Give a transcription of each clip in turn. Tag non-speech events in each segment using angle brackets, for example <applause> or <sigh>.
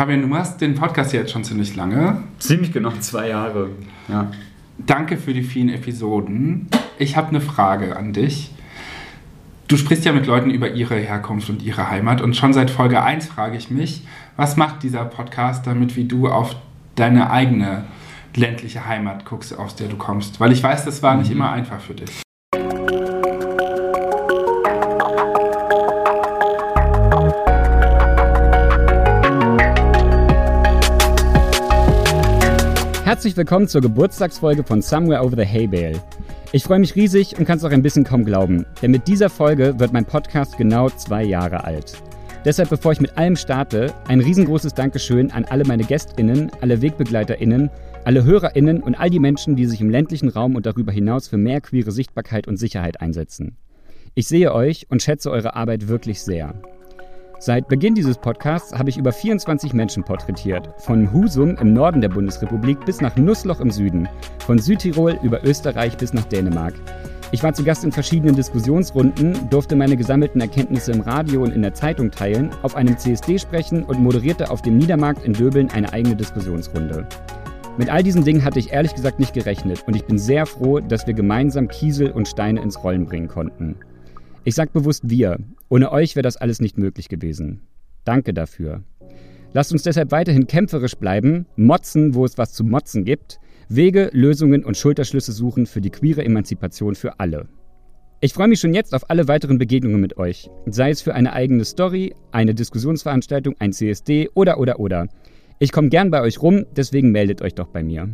Fabian, du machst den Podcast jetzt schon ziemlich lange. Ziemlich genau zwei Jahre, ja. Danke für die vielen Episoden. Ich habe eine Frage an dich. Du sprichst ja mit Leuten über ihre Herkunft und ihre Heimat und schon seit Folge 1 frage ich mich, was macht dieser Podcast damit, wie du auf deine eigene ländliche Heimat guckst, aus der du kommst? Weil ich weiß, das war nicht mhm. immer einfach für dich. Herzlich willkommen zur Geburtstagsfolge von Somewhere Over the Hay Bale. Ich freue mich riesig und kann es auch ein bisschen kaum glauben, denn mit dieser Folge wird mein Podcast genau zwei Jahre alt. Deshalb, bevor ich mit allem starte, ein riesengroßes Dankeschön an alle meine GästInnen, alle WegbegleiterInnen, alle HörerInnen und all die Menschen, die sich im ländlichen Raum und darüber hinaus für mehr queere Sichtbarkeit und Sicherheit einsetzen. Ich sehe euch und schätze eure Arbeit wirklich sehr. Seit Beginn dieses Podcasts habe ich über 24 Menschen porträtiert. Von Husum im Norden der Bundesrepublik bis nach Nussloch im Süden. Von Südtirol über Österreich bis nach Dänemark. Ich war zu Gast in verschiedenen Diskussionsrunden, durfte meine gesammelten Erkenntnisse im Radio und in der Zeitung teilen, auf einem CSD sprechen und moderierte auf dem Niedermarkt in Döbeln eine eigene Diskussionsrunde. Mit all diesen Dingen hatte ich ehrlich gesagt nicht gerechnet und ich bin sehr froh, dass wir gemeinsam Kiesel und Steine ins Rollen bringen konnten. Ich sage bewusst wir. Ohne euch wäre das alles nicht möglich gewesen. Danke dafür. Lasst uns deshalb weiterhin kämpferisch bleiben, motzen, wo es was zu motzen gibt, Wege, Lösungen und Schulterschlüsse suchen für die queere Emanzipation für alle. Ich freue mich schon jetzt auf alle weiteren Begegnungen mit euch, sei es für eine eigene Story, eine Diskussionsveranstaltung, ein CSD oder oder oder. Ich komme gern bei euch rum, deswegen meldet euch doch bei mir.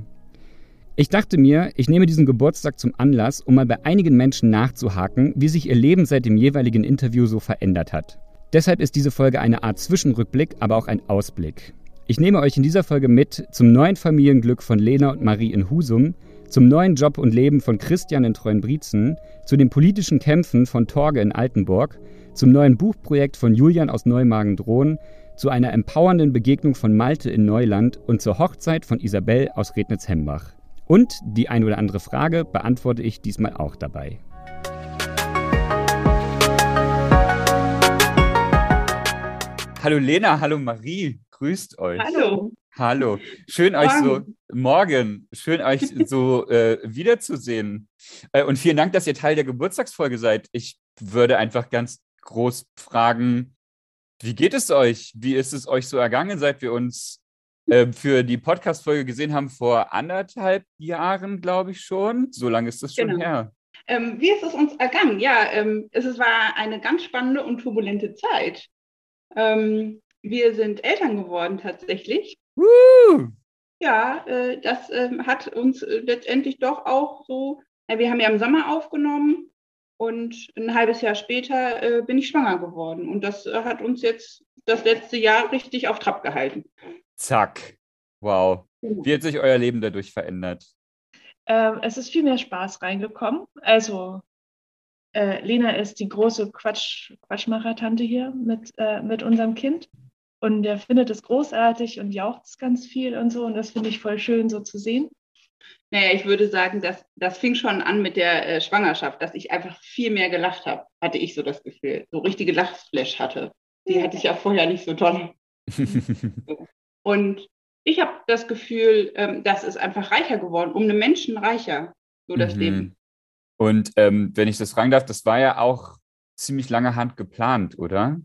Ich dachte mir, ich nehme diesen Geburtstag zum Anlass, um mal bei einigen Menschen nachzuhaken, wie sich ihr Leben seit dem jeweiligen Interview so verändert hat. Deshalb ist diese Folge eine Art Zwischenrückblick, aber auch ein Ausblick. Ich nehme euch in dieser Folge mit zum neuen Familienglück von Lena und Marie in Husum, zum neuen Job und Leben von Christian in Treuenbrietzen, zu den politischen Kämpfen von Torge in Altenburg, zum neuen Buchprojekt von Julian aus Neumagen-Drohn, zu einer empowernden Begegnung von Malte in Neuland und zur Hochzeit von Isabel aus Rednitz-Hembach. Und die ein oder andere Frage beantworte ich diesmal auch dabei. Hallo Lena, hallo Marie, grüßt euch. Hallo. Hallo, schön morgen. euch so morgen, schön euch <laughs> so äh, wiederzusehen. Äh, und vielen Dank, dass ihr Teil der Geburtstagsfolge seid. Ich würde einfach ganz groß fragen, wie geht es euch? Wie ist es euch so ergangen, seit wir uns äh, für die Podcast-Folge gesehen haben vor anderthalb Jahren, glaube ich schon. So lange ist das schon genau. her. Ähm, wie ist es uns ergangen? Ja, ähm, es war eine ganz spannende und turbulente Zeit. Ähm, wir sind Eltern geworden tatsächlich. Woo! Ja, äh, das äh, hat uns äh, letztendlich doch auch so, wir haben ja im Sommer aufgenommen und ein halbes Jahr später äh, bin ich schwanger geworden. Und das äh, hat uns jetzt das letzte Jahr richtig auf Trab gehalten. Zack. Wow. Genau. Wie hat sich euer Leben dadurch verändert? Ähm, es ist viel mehr Spaß reingekommen. Also äh, Lena ist die große Quatsch, Quatschmacher-Tante hier mit, äh, mit unserem Kind. Und der findet es großartig und jaucht ganz viel und so. Und das finde ich voll schön, so zu sehen. Naja, ich würde sagen, das, das fing schon an mit der äh, Schwangerschaft, dass ich einfach viel mehr gelacht habe, hatte ich so das Gefühl. So richtige Lachflash hatte. Die hatte ich ja vorher nicht so toll. <laughs> Und ich habe das Gefühl, ähm, das ist einfach reicher geworden, um einen Menschen reicher, so das mhm. Leben. Und ähm, wenn ich das fragen darf, das war ja auch ziemlich lange Hand geplant, oder?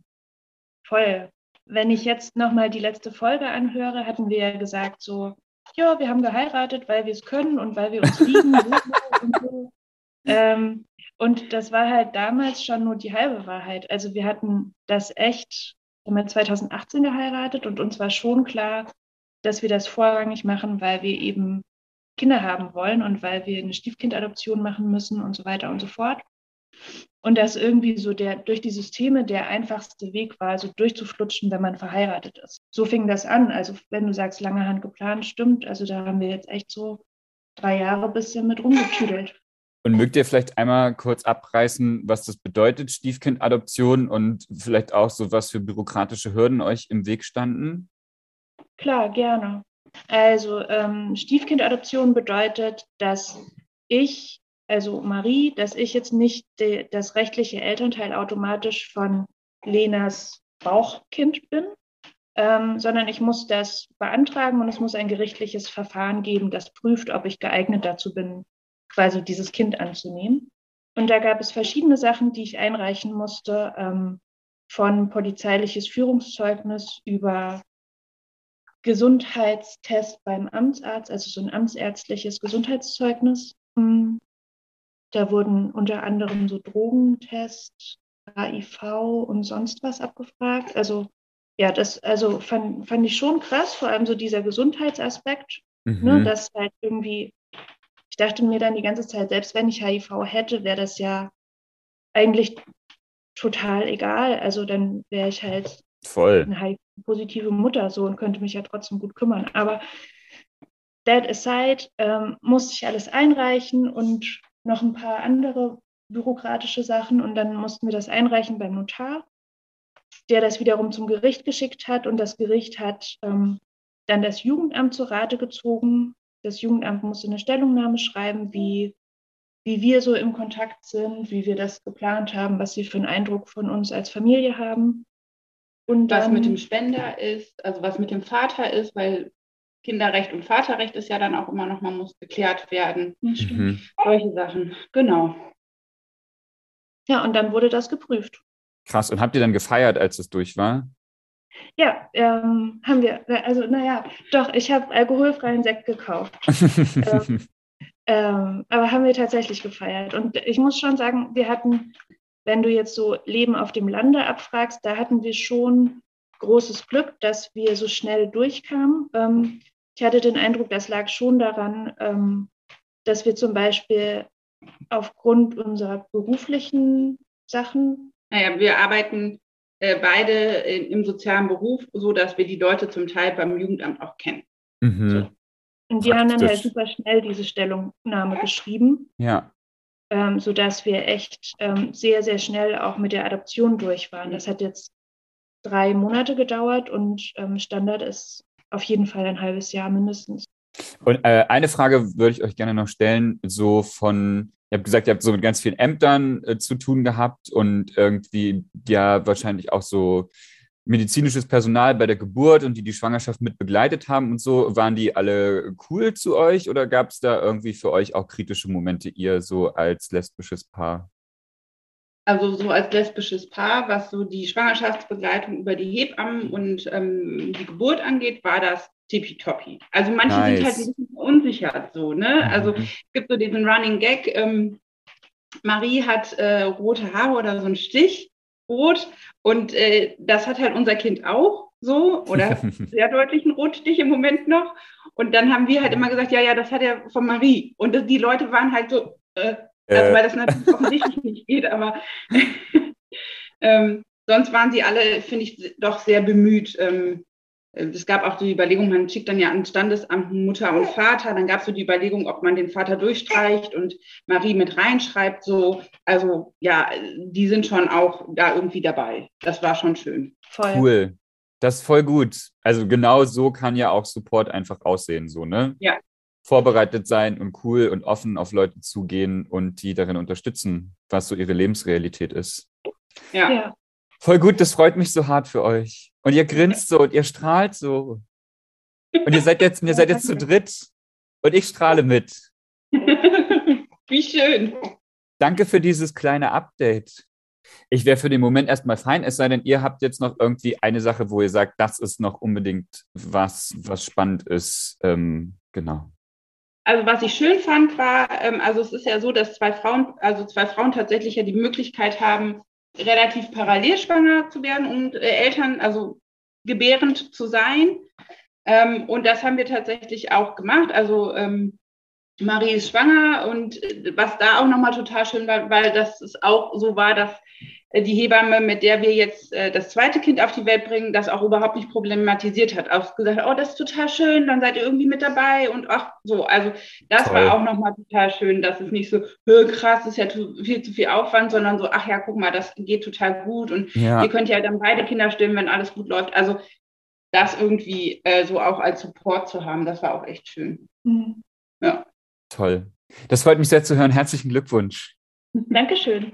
Voll. Wenn ich jetzt nochmal die letzte Folge anhöre, hatten wir ja gesagt, so, ja, wir haben geheiratet, weil wir es können und weil wir uns lieben. <laughs> und, so. ähm, und das war halt damals schon nur die halbe Wahrheit. Also wir hatten das echt wir haben 2018 geheiratet und uns war schon klar, dass wir das vorrangig machen, weil wir eben Kinder haben wollen und weil wir eine Stiefkindadoption machen müssen und so weiter und so fort. Und dass irgendwie so der durch die Systeme der einfachste Weg war, so durchzuflutschen, wenn man verheiratet ist. So fing das an. Also wenn du sagst, lange Hand geplant, stimmt. Also da haben wir jetzt echt so drei Jahre bisschen mit rumgetüdelt. Und mögt ihr vielleicht einmal kurz abreißen, was das bedeutet, Stiefkindadoption und vielleicht auch so, was für bürokratische Hürden euch im Weg standen? Klar, gerne. Also ähm, Stiefkindadoption bedeutet, dass ich, also Marie, dass ich jetzt nicht de, das rechtliche Elternteil automatisch von Lenas Bauchkind bin, ähm, sondern ich muss das beantragen und es muss ein gerichtliches Verfahren geben, das prüft, ob ich geeignet dazu bin, quasi dieses Kind anzunehmen. Und da gab es verschiedene Sachen, die ich einreichen musste, ähm, von polizeiliches Führungszeugnis über Gesundheitstest beim Amtsarzt, also so ein amtsärztliches Gesundheitszeugnis. Hm. Da wurden unter anderem so Drogentest, HIV und sonst was abgefragt. Also ja, das also fand, fand ich schon krass, vor allem so dieser Gesundheitsaspekt, ne, mhm. ne, dass halt irgendwie, dachte mir dann die ganze Zeit, selbst wenn ich HIV hätte, wäre das ja eigentlich total egal. Also dann wäre ich halt Voll. eine HIV-positive Mutter so und könnte mich ja trotzdem gut kümmern. Aber that aside, ähm, musste ich alles einreichen und noch ein paar andere bürokratische Sachen und dann mussten wir das einreichen beim Notar, der das wiederum zum Gericht geschickt hat und das Gericht hat ähm, dann das Jugendamt zur Rate gezogen. Das Jugendamt musste eine Stellungnahme schreiben, wie, wie wir so im Kontakt sind, wie wir das geplant haben, was sie für einen Eindruck von uns als Familie haben. Und was mit dem Spender ist, also was mit dem Vater ist, weil Kinderrecht und Vaterrecht ist ja dann auch immer noch, man muss geklärt werden. Mhm. Solche Sachen, genau. Ja, und dann wurde das geprüft. Krass. Und habt ihr dann gefeiert, als es durch war? Ja, ähm, haben wir. Also, naja, doch, ich habe alkoholfreien Sekt gekauft. <laughs> ähm, ähm, aber haben wir tatsächlich gefeiert. Und ich muss schon sagen, wir hatten, wenn du jetzt so Leben auf dem Lande abfragst, da hatten wir schon großes Glück, dass wir so schnell durchkamen. Ähm, ich hatte den Eindruck, das lag schon daran, ähm, dass wir zum Beispiel aufgrund unserer beruflichen Sachen. Naja, wir arbeiten beide in, im sozialen Beruf, so dass wir die Leute zum Teil beim Jugendamt auch kennen. Mhm. So. Und die haben dann halt super schnell diese Stellungnahme geschrieben. Ja. Ähm, sodass wir echt ähm, sehr, sehr schnell auch mit der Adoption durch waren. Das hat jetzt drei Monate gedauert und ähm, Standard ist auf jeden Fall ein halbes Jahr mindestens. Und äh, eine Frage würde ich euch gerne noch stellen, so von, ihr habt gesagt, ihr habt so mit ganz vielen Ämtern äh, zu tun gehabt und irgendwie ja wahrscheinlich auch so medizinisches Personal bei der Geburt und die die Schwangerschaft mit begleitet haben und so. Waren die alle cool zu euch oder gab es da irgendwie für euch auch kritische Momente, ihr so als lesbisches Paar? Also so als lesbisches Paar, was so die Schwangerschaftsbegleitung über die Hebammen und ähm, die Geburt angeht, war das tippitoppi. Also manche nice. sind halt ein bisschen verunsichert so, ne? Also mhm. es gibt so diesen Running Gag, ähm, Marie hat äh, rote Haare oder so einen Stich, rot, und äh, das hat halt unser Kind auch so, oder <laughs> sehr deutlichen Rotstich im Moment noch. Und dann haben wir halt immer gesagt, ja, ja, das hat er von Marie. Und das, die Leute waren halt so, äh, also äh. weil das natürlich offensichtlich nicht geht, aber <laughs> ähm, sonst waren sie alle, finde ich, doch sehr bemüht, ähm, äh, es gab auch die Überlegung, man schickt dann ja ans Standesamt Mutter und Vater. Dann gab es so die Überlegung, ob man den Vater durchstreicht und Marie mit reinschreibt. So, also ja, die sind schon auch da irgendwie dabei. Das war schon schön. Voll. Cool. Das ist voll gut. Also genau so kann ja auch Support einfach aussehen, so, ne? Ja. Vorbereitet sein und cool und offen auf Leute zugehen und die darin unterstützen, was so ihre Lebensrealität ist. Ja. ja. Voll gut, das freut mich so hart für euch. Und ihr grinst so und ihr strahlt so. Und ihr seid jetzt, ihr seid jetzt zu dritt und ich strahle mit. Wie schön. Danke für dieses kleine Update. Ich wäre für den Moment erstmal fein, es sei denn, ihr habt jetzt noch irgendwie eine Sache, wo ihr sagt, das ist noch unbedingt was, was spannend ist. Ähm, genau. Also was ich schön fand, war, ähm, also es ist ja so, dass zwei Frauen, also zwei Frauen tatsächlich ja die Möglichkeit haben, relativ parallel schwanger zu werden und äh, Eltern, also gebärend zu sein. Ähm, und das haben wir tatsächlich auch gemacht. Also ähm, Marie ist schwanger und äh, was da auch nochmal total schön war, weil das ist auch so war, dass die Hebamme, mit der wir jetzt äh, das zweite Kind auf die Welt bringen, das auch überhaupt nicht problematisiert hat. Auch gesagt, oh, das ist total schön, dann seid ihr irgendwie mit dabei und ach so. Also das Toll. war auch nochmal total schön, dass es nicht so, krass, ist ja viel zu viel Aufwand, sondern so, ach ja, guck mal, das geht total gut und ja. ihr könnt ja dann beide Kinder stillen, wenn alles gut läuft. Also das irgendwie äh, so auch als Support zu haben, das war auch echt schön. Mhm. Ja. Toll. Das freut mich sehr zu hören. Herzlichen Glückwunsch. <laughs> Dankeschön.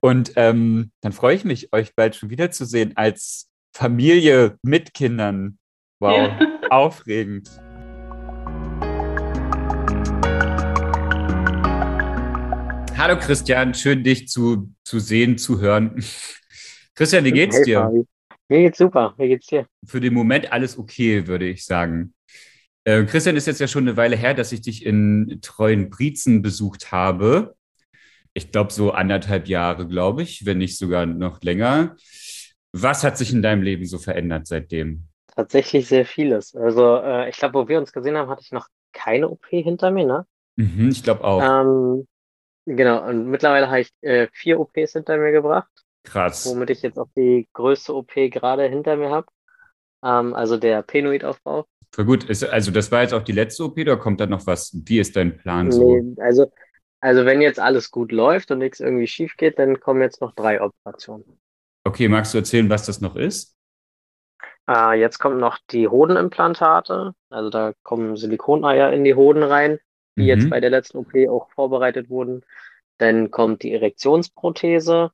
Und ähm, dann freue ich mich, euch bald schon wiederzusehen als Familie mit Kindern. Wow, ja. <laughs> aufregend. Hallo Christian, schön dich zu, zu sehen, zu hören. Christian, wie geht's dir? Mir geht's super, wie geht's dir? Für den Moment alles okay, würde ich sagen. Äh, Christian, ist jetzt ja schon eine Weile her, dass ich dich in treuen Briezen besucht habe. Ich glaube, so anderthalb Jahre, glaube ich, wenn nicht sogar noch länger. Was hat sich in deinem Leben so verändert seitdem? Tatsächlich sehr vieles. Also, äh, ich glaube, wo wir uns gesehen haben, hatte ich noch keine OP hinter mir, ne? Mhm, ich glaube auch. Ähm, genau, und mittlerweile habe ich äh, vier OPs hinter mir gebracht. Krass. Womit ich jetzt auch die größte OP gerade hinter mir habe. Ähm, also der Penoidaufbau. Voll gut. Ist, also das war jetzt auch die letzte OP oder kommt da noch was? Wie ist dein Plan so? Nee, also, also wenn jetzt alles gut läuft und nichts irgendwie schief geht, dann kommen jetzt noch drei Operationen. Okay, magst du erzählen, was das noch ist? Äh, jetzt kommen noch die Hodenimplantate. Also da kommen Silikoneier in die Hoden rein, die mhm. jetzt bei der letzten OP auch vorbereitet wurden. Dann kommt die Erektionsprothese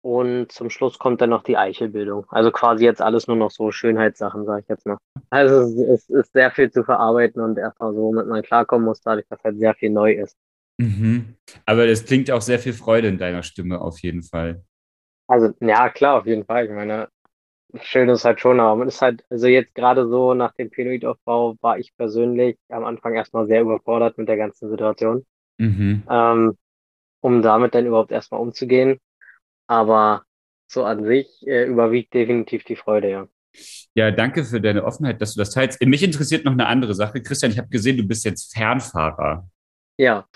und zum Schluss kommt dann noch die Eichelbildung. Also quasi jetzt alles nur noch so Schönheitssachen, sage ich jetzt mal. Also es, ist sehr viel zu verarbeiten und erstmal so, womit man klarkommen muss, dadurch, dass halt sehr viel neu ist. Mhm. Aber es klingt auch sehr viel Freude in deiner Stimme auf jeden Fall. Also, ja, klar, auf jeden Fall. Ich meine, schön ist halt schon, aber man ist halt, also jetzt gerade so nach dem Penoidaufbau war ich persönlich am Anfang erstmal sehr überfordert mit der ganzen Situation. Mhm. Ähm, um damit dann überhaupt erstmal umzugehen. Aber so an sich äh, überwiegt definitiv die Freude, ja. Ja, danke für deine Offenheit, dass du das teilst. Mich interessiert noch eine andere Sache. Christian, ich habe gesehen, du bist jetzt Fernfahrer. Ja.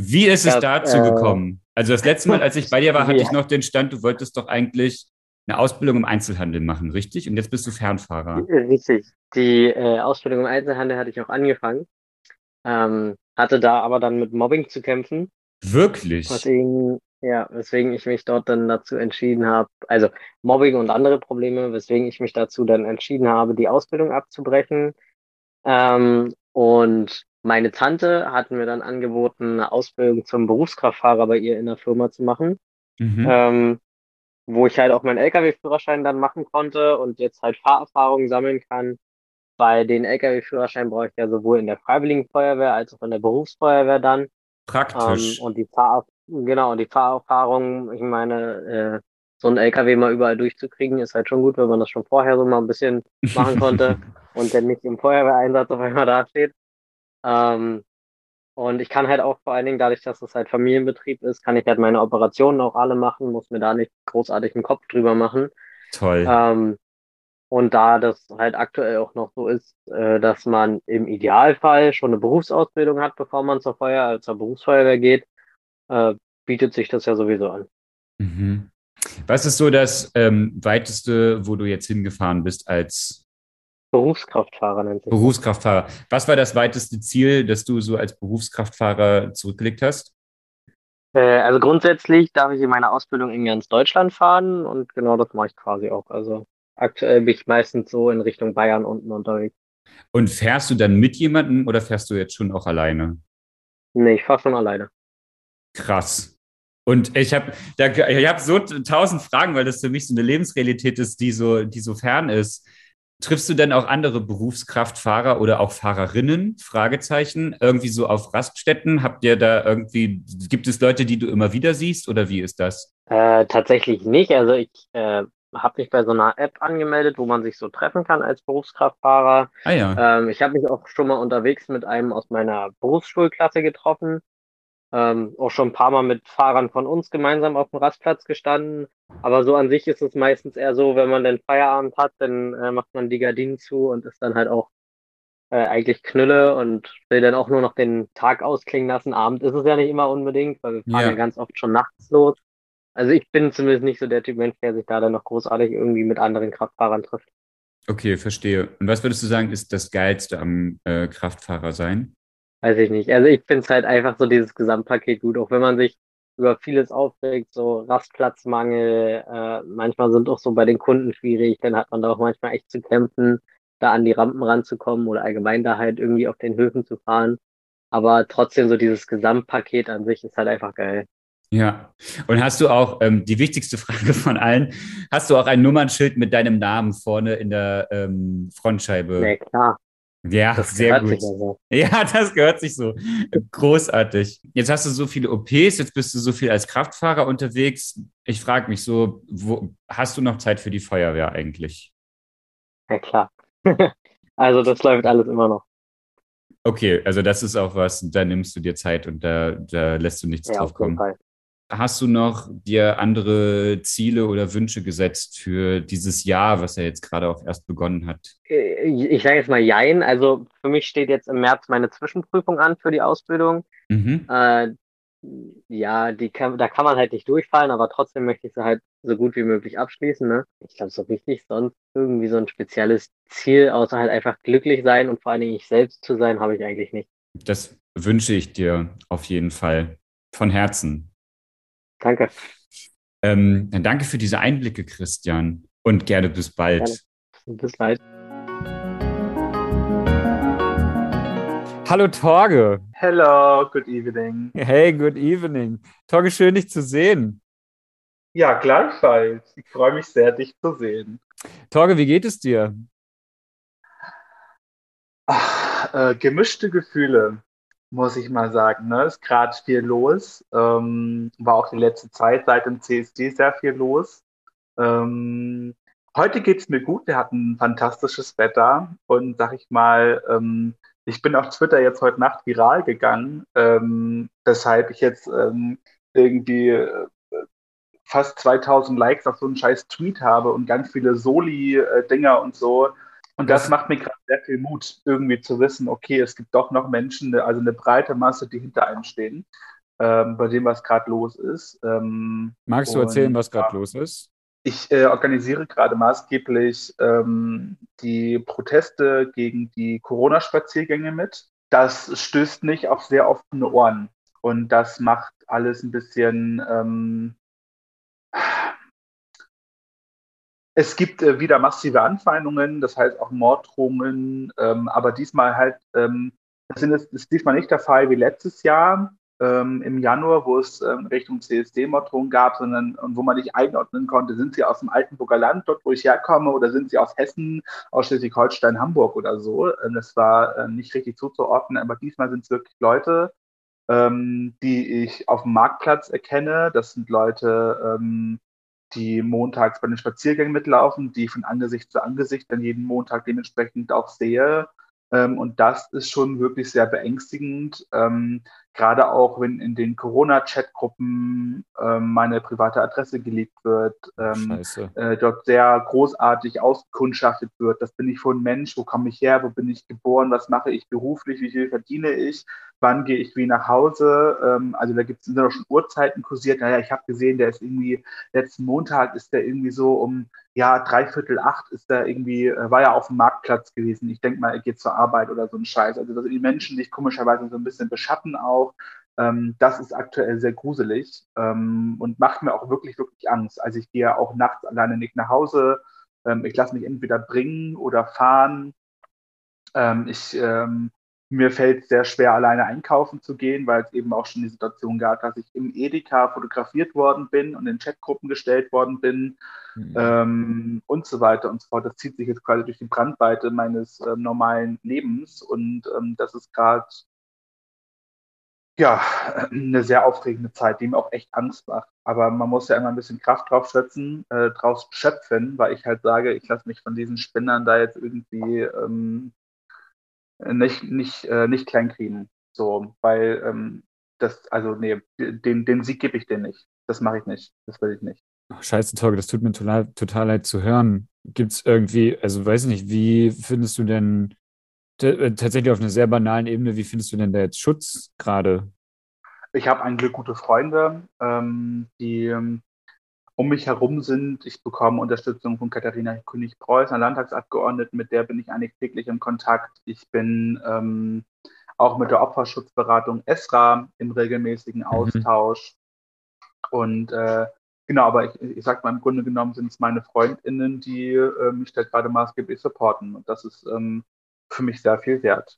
Wie ist es dazu äh, gekommen? Also das letzte Mal, als ich bei dir war, hatte ja. ich noch den Stand, du wolltest doch eigentlich eine Ausbildung im Einzelhandel machen, richtig? Und jetzt bist du Fernfahrer. Richtig. Die äh, Ausbildung im Einzelhandel hatte ich auch angefangen. Ähm, hatte da aber dann mit Mobbing zu kämpfen. Wirklich? Deswegen, ja, weswegen ich mich dort dann dazu entschieden habe, also Mobbing und andere Probleme, weswegen ich mich dazu dann entschieden habe, die Ausbildung abzubrechen. Ähm, und meine Tante hat mir dann angeboten, eine Ausbildung zum Berufskraftfahrer bei ihr in der Firma zu machen, mhm. ähm, wo ich halt auch meinen Lkw-Führerschein dann machen konnte und jetzt halt Fahrerfahrung sammeln kann. Bei den Lkw-Führerschein brauche ich ja sowohl in der Freiwilligen Feuerwehr als auch in der Berufsfeuerwehr dann. Praktisch. Ähm, und die Fahr genau, und die Fahrerfahrung, ich meine, äh, so ein LKW mal überall durchzukriegen, ist halt schon gut, wenn man das schon vorher so mal ein bisschen <laughs> machen konnte und dann nicht im Feuerwehreinsatz auf einmal dasteht. Ähm, und ich kann halt auch vor allen Dingen, dadurch, dass es halt Familienbetrieb ist, kann ich halt meine Operationen auch alle machen, muss mir da nicht großartig einen Kopf drüber machen. Toll. Ähm, und da das halt aktuell auch noch so ist, äh, dass man im Idealfall schon eine Berufsausbildung hat, bevor man zur Feuer, äh, zur Berufsfeuerwehr geht, äh, bietet sich das ja sowieso an. Mhm. Was ist so das ähm, weiteste, wo du jetzt hingefahren bist als Berufskraftfahrer nennt sich. Berufskraftfahrer. Was war das weiteste Ziel, das du so als Berufskraftfahrer zurückgelegt hast? Äh, also grundsätzlich darf ich in meiner Ausbildung in ganz Deutschland fahren und genau das mache ich quasi auch. Also aktuell bin ich meistens so in Richtung Bayern unten unterwegs. Und fährst du dann mit jemandem oder fährst du jetzt schon auch alleine? Nee, ich fahre schon alleine. Krass. Und ich habe ich hab so tausend Fragen, weil das für mich so eine Lebensrealität ist, die so, die so fern ist. Triffst du denn auch andere Berufskraftfahrer oder auch Fahrerinnen? Fragezeichen. Irgendwie so auf Raststätten? Habt ihr da irgendwie, gibt es Leute, die du immer wieder siehst oder wie ist das? Äh, tatsächlich nicht. Also ich äh, habe mich bei so einer App angemeldet, wo man sich so treffen kann als Berufskraftfahrer. Ah, ja. ähm, ich habe mich auch schon mal unterwegs mit einem aus meiner Berufsschulklasse getroffen. Ähm, auch schon ein paar Mal mit Fahrern von uns gemeinsam auf dem Rastplatz gestanden. Aber so an sich ist es meistens eher so, wenn man den Feierabend hat, dann äh, macht man die Gardinen zu und ist dann halt auch äh, eigentlich Knülle und will dann auch nur noch den Tag ausklingen lassen. Abend ist es ja nicht immer unbedingt, weil wir fahren ja, ja ganz oft schon nachts los. Also ich bin zumindest nicht so der Typ Mensch, der sich da dann noch großartig irgendwie mit anderen Kraftfahrern trifft. Okay, verstehe. Und was würdest du sagen, ist das Geilste am äh, Kraftfahrer sein? Weiß ich nicht. Also ich finde es halt einfach so dieses Gesamtpaket gut, auch wenn man sich über vieles aufregt, so Rastplatzmangel, äh, manchmal sind auch so bei den Kunden schwierig, dann hat man da auch manchmal echt zu kämpfen, da an die Rampen ranzukommen oder allgemein da halt irgendwie auf den Höfen zu fahren. Aber trotzdem so dieses Gesamtpaket an sich ist halt einfach geil. Ja. Und hast du auch ähm, die wichtigste <laughs> Frage von allen: Hast du auch ein Nummernschild mit deinem Namen vorne in der ähm, Frontscheibe? Nee, klar. Ja, Das sehr gehört gut. so. <laughs> Ja, das gehört sich so. Großartig. Jetzt hast du so viele OPs, jetzt bist du so viel als Kraftfahrer unterwegs. Ich frage mich so, wo, hast du noch Zeit für die Feuerwehr eigentlich? Ja, klar. <laughs> Also das läuft alles immer noch. Okay, also das ist auch was, da nimmst du dir Zeit und da, da lässt du nichts Ja, drauf auf jeden kommen. Fall. Hast du noch dir andere Ziele oder Wünsche gesetzt für dieses Jahr, was ja jetzt gerade auch erst begonnen hat? Äh, Ich sage jetzt mal Jein. Also für mich steht jetzt im März meine Zwischenprüfung an für die Ausbildung. Mhm. Äh, ja, die kann, da kann man halt nicht durchfallen, aber trotzdem möchte ich sie halt so gut wie möglich abschließen. Ne? Ich glaube, so richtig sonst irgendwie so ein spezielles Ziel, außer halt einfach glücklich sein und vor allen Dingen ich selbst zu sein, habe ich eigentlich nicht. Das wünsche ich dir auf jeden Fall von Herzen. Danke. Ähm, dann danke für diese Einblicke, Christian, und gerne bis bald. Gerne. Bis bald. Hallo Torge. Hello, good evening. Hey, good evening. Torge, schön dich zu sehen. Ja, gleichfalls. Ich freue mich sehr, dich zu sehen. Torge, wie geht es dir? Ach, äh, gemischte Gefühle, muss ich mal sagen. Ne? Ist gerade viel los. Ähm, war auch die letzte Zeit seit dem CSD sehr viel los. Ähm, heute geht es mir gut. Wir hatten fantastisches Wetter und sag ich mal, ähm, ich bin auf Twitter jetzt heute Nacht viral gegangen, ähm, weshalb ich jetzt ähm, irgendwie äh, fast 2000 Likes auf so einen scheiß Tweet habe und ganz viele Soli-Dinger und so. Und das, Das- macht mir gerade sehr viel Mut, irgendwie zu wissen, okay, es gibt doch noch Menschen, also eine breite Masse, die hinter einem stehen, ähm, bei dem, was gerade los ist. Ähm, Magst du erzählen, was gerade los ist? ich äh, organisiere gerade maßgeblich ähm, die Proteste gegen die Corona-Spaziergänge mit. Das stößt nicht auf sehr offene Ohren. Und das macht alles ein bisschen. Es gibt äh, wieder massive Anfeindungen, das heißt auch Morddrohungen, ähm, aber diesmal halt, ähm, das, sind, das ist diesmal nicht der Fall wie letztes Jahr ähm, im Januar, wo es ähm, Richtung CSD-Morddrohungen gab, sondern und wo man nicht einordnen konnte, sind sie aus dem Altenburger Land, dort wo ich herkomme, oder sind sie aus Hessen, aus Schleswig-Holstein, Hamburg oder so. Ähm, das war äh, nicht richtig zuzuordnen, aber diesmal sind es wirklich Leute, ähm, die ich auf dem Marktplatz erkenne. Das sind Leute, ähm, die montags bei den Spaziergängen mitlaufen, die von Angesicht zu Angesicht dann jeden Montag dementsprechend auch sehe. Ähm, und das ist schon wirklich sehr beängstigend. Ähm, gerade auch, wenn in den Corona-Chat-Gruppen ähm, meine private Adresse geleakt wird, ähm, äh, dort sehr großartig auskundschaftet wird. Das bin ich für ein Mensch, wo komme ich her, wo bin ich geboren, was mache ich beruflich, wie viel verdiene ich, wann gehe ich wie nach Hause. Ähm, also da gibt es auch schon Uhrzeiten kursiert. Naja, ich habe gesehen, der ist irgendwie, letzten Montag ist der irgendwie so um ja, dreiviertel acht ist er irgendwie, äh, war ja auf dem Marktplatz gewesen. Ich denke mal, er geht zur Arbeit oder so ein Scheiß. Also das sind die Menschen, sich komischerweise so ein bisschen beschatten auch. Ähm, das ist aktuell sehr gruselig ähm, und macht mir auch wirklich, wirklich Angst. Also ich gehe auch nachts alleine nicht nach Hause. Ähm, ich lasse mich entweder bringen oder fahren. Ähm, ich, ähm, mir fällt sehr schwer, alleine einkaufen zu gehen, weil es eben auch schon die Situation gab, dass ich im Edeka fotografiert worden bin und in Chatgruppen gestellt worden bin Mhm. ähm, und so weiter und so fort. Das zieht sich jetzt quasi durch die Brandweite meines ähm, normalen Lebens und ähm, das ist gerade ja <clears throat> eine sehr aufregende Zeit, die mir auch echt Angst macht. Aber man muss ja immer ein bisschen Kraft drauf schätzen, äh, draus schöpfen, weil ich halt sage, ich lasse mich von diesen Spinnern da jetzt irgendwie ähm, nicht, nicht, äh, nicht kleinkriegen. So, weil ähm, das, also nee, den, den Sieg gebe ich dir nicht. Das mache ich nicht. Das will ich nicht. Ach, Scheiße, Torge, das tut mir total, total leid zu hören. Gibt es irgendwie, also weiß nicht, wie findest du denn äh, tatsächlich auf einer sehr banalen Ebene, wie findest du denn da jetzt Schutz gerade? Ich habe ein Glück gute Freunde, ähm, die ähm, um mich herum sind. Ich bekomme Unterstützung von Katharina König-Preuß, einer Landtagsabgeordneten, mit der bin ich eigentlich täglich im Kontakt. Ich bin ähm, auch mit der Opferschutzberatung ESRA im regelmäßigen Austausch. Und äh, genau, aber ich, ich sag mal, im Grunde genommen sind es meine FreundInnen, die äh, mich da gerade maßgeblich supporten. Und das ist ähm, für mich sehr viel wert.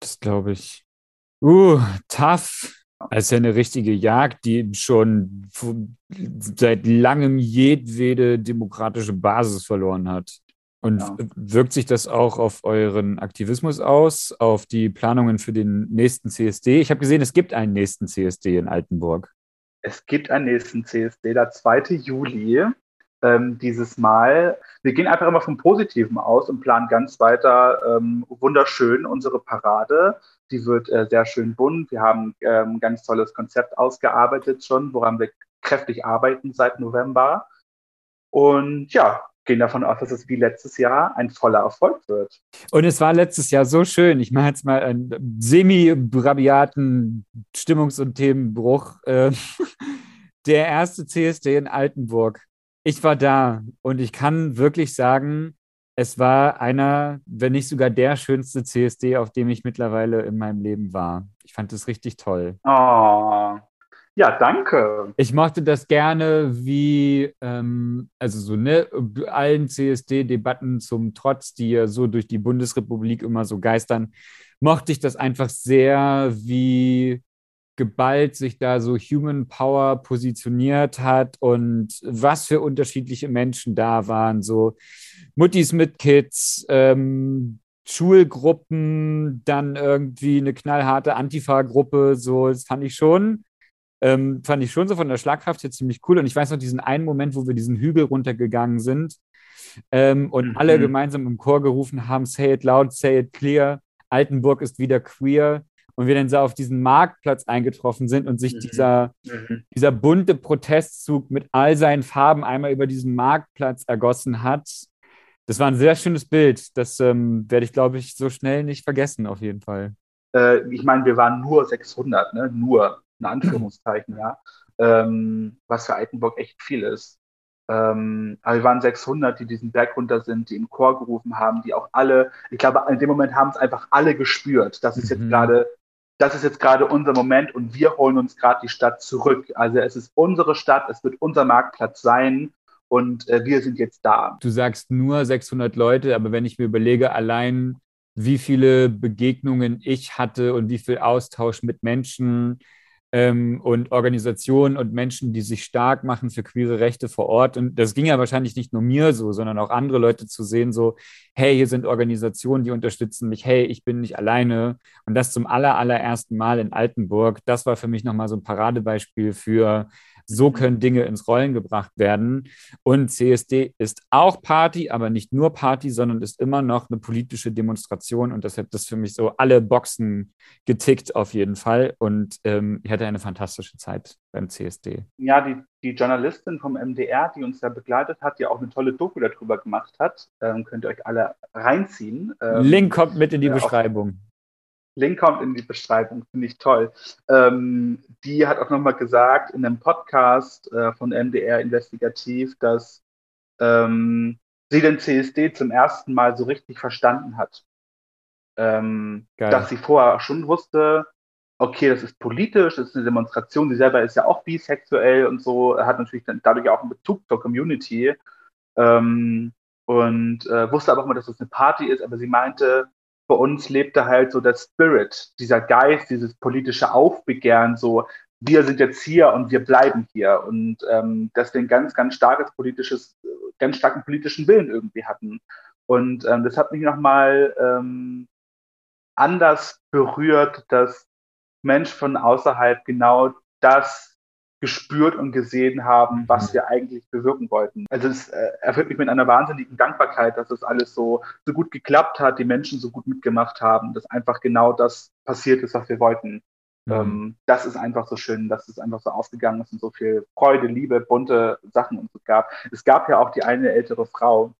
Das glaube ich. Uh, tough. Das ist ja eine richtige Jagd, die schon seit langem jedwede demokratische Basis verloren hat. Und ja. wirkt sich das auch auf euren Aktivismus aus, auf die Planungen für den nächsten CSD? Ich habe gesehen, es gibt einen nächsten CSD in Altenburg. Es gibt einen nächsten CSD, der 2. Juli ähm, dieses Mal. Wir gehen einfach immer vom Positiven aus und planen ganz weiter ähm, wunderschön unsere Parade. Die wird äh, sehr schön bunt. Wir haben ähm, ein ganz tolles Konzept ausgearbeitet schon, woran wir kräftig arbeiten seit November. Und ja, gehen davon aus, dass es wie letztes Jahr ein voller Erfolg wird. Und es war letztes Jahr so schön. Ich mache jetzt mal einen semi-brabiaten Stimmungs- und Themenbruch. Äh, <laughs> der erste CSD in Altenburg. Ich war da und ich kann wirklich sagen, es war einer, wenn nicht sogar der schönste CSD, auf dem ich mittlerweile in meinem Leben war. Ich fand es richtig toll. Oh, ja, danke. Ich mochte das gerne, wie, ähm, also so, ne, allen CSD-Debatten zum Trotz, die ja so durch die Bundesrepublik immer so geistern, mochte ich das einfach sehr, wie geballt sich da so Human Power positioniert hat und was für unterschiedliche Menschen da waren, so Muttis mit Kids, ähm, Schulgruppen, dann irgendwie eine knallharte Antifa-Gruppe, so, das fand ich schon ähm, fand ich schon so von der Schlagkraft her ziemlich cool. Und ich weiß noch diesen einen Moment, wo wir diesen Hügel runtergegangen sind ähm, und mhm. alle gemeinsam im Chor gerufen haben: Say it loud, say it clear. Altenburg ist wieder queer. Und wir dann so auf diesen Marktplatz eingetroffen sind und sich mhm. dieser, mhm. dieser bunte Protestzug mit all seinen Farben einmal über diesen Marktplatz ergossen hat. Das war ein sehr schönes Bild. Das ähm, werde ich, glaube ich, so schnell nicht vergessen, auf jeden Fall. Äh, ich meine, wir waren nur 600, ne? Nur in Anführungszeichen, ja, ähm, was für Altenburg echt viel ist. Ähm, aber wir waren 600, die diesen Berg runter sind, die im Chor gerufen haben, die auch alle, ich glaube, in dem Moment haben es einfach alle gespürt. Das ist mhm. jetzt gerade, das ist jetzt gerade unser Moment und wir holen uns gerade die Stadt zurück. Also es ist unsere Stadt, es wird unser Marktplatz sein und äh, wir sind jetzt da. Du sagst nur 600 Leute, aber wenn ich mir überlege, allein wie viele Begegnungen ich hatte und wie viel Austausch mit Menschen, ähm, und Organisationen und Menschen, die sich stark machen für queere Rechte vor Ort. Und das ging ja wahrscheinlich nicht nur mir so, sondern auch andere Leute zu sehen, so, hey, hier sind Organisationen, die unterstützen mich, hey, ich bin nicht alleine. Und das zum aller, allerersten Mal in Altenburg, das war für mich nochmal so ein Paradebeispiel für, so können Dinge ins Rollen gebracht werden. Und CSD ist auch Party, aber nicht nur Party, sondern ist immer noch eine politische Demonstration. Und das hat das für mich so alle Boxen getickt auf jeden Fall. Und ähm, ich hatte eine fantastische Zeit beim CSD. Ja, die, die Journalistin vom MDR, die uns da begleitet hat, die auch eine tolle Doku darüber gemacht hat, ähm, könnt ihr euch alle reinziehen. Ähm, Link kommt mit in die äh, Beschreibung. Link kommt in die Beschreibung, finde ich toll. Ähm, die hat auch nochmal gesagt in einem Podcast äh, von MDR Investigativ, dass ähm, sie den CSD zum ersten Mal so richtig verstanden hat. Ähm, dass sie vorher schon wusste, okay, das ist politisch, das ist eine Demonstration, sie selber ist ja auch bisexuell und so, hat natürlich dann dadurch auch einen Bezug zur Community. Ähm, und äh, wusste aber auch mal, dass das eine Party ist, aber sie meinte, bei uns lebte halt so der Spirit, dieser Geist, dieses politische Aufbegehren, so wir sind jetzt hier und wir bleiben hier und ähm, dass wir ein ganz, ganz starkes politisches, ganz starken politischen Willen irgendwie hatten. Und ähm, das hat mich nochmal ähm, anders berührt, dass Menschen von außerhalb genau das gespürt und gesehen haben, was mhm. wir eigentlich bewirken wollten. Also es äh, erfüllt mich mit einer wahnsinnigen Dankbarkeit, dass das alles so, so gut geklappt hat, die Menschen so gut mitgemacht haben, dass einfach genau das passiert ist, was wir wollten. Mhm. Ähm, das ist einfach so schön, dass es einfach so ausgegangen ist und so viel Freude, Liebe, bunte Sachen und so gab. Es gab ja auch die eine ältere Frau.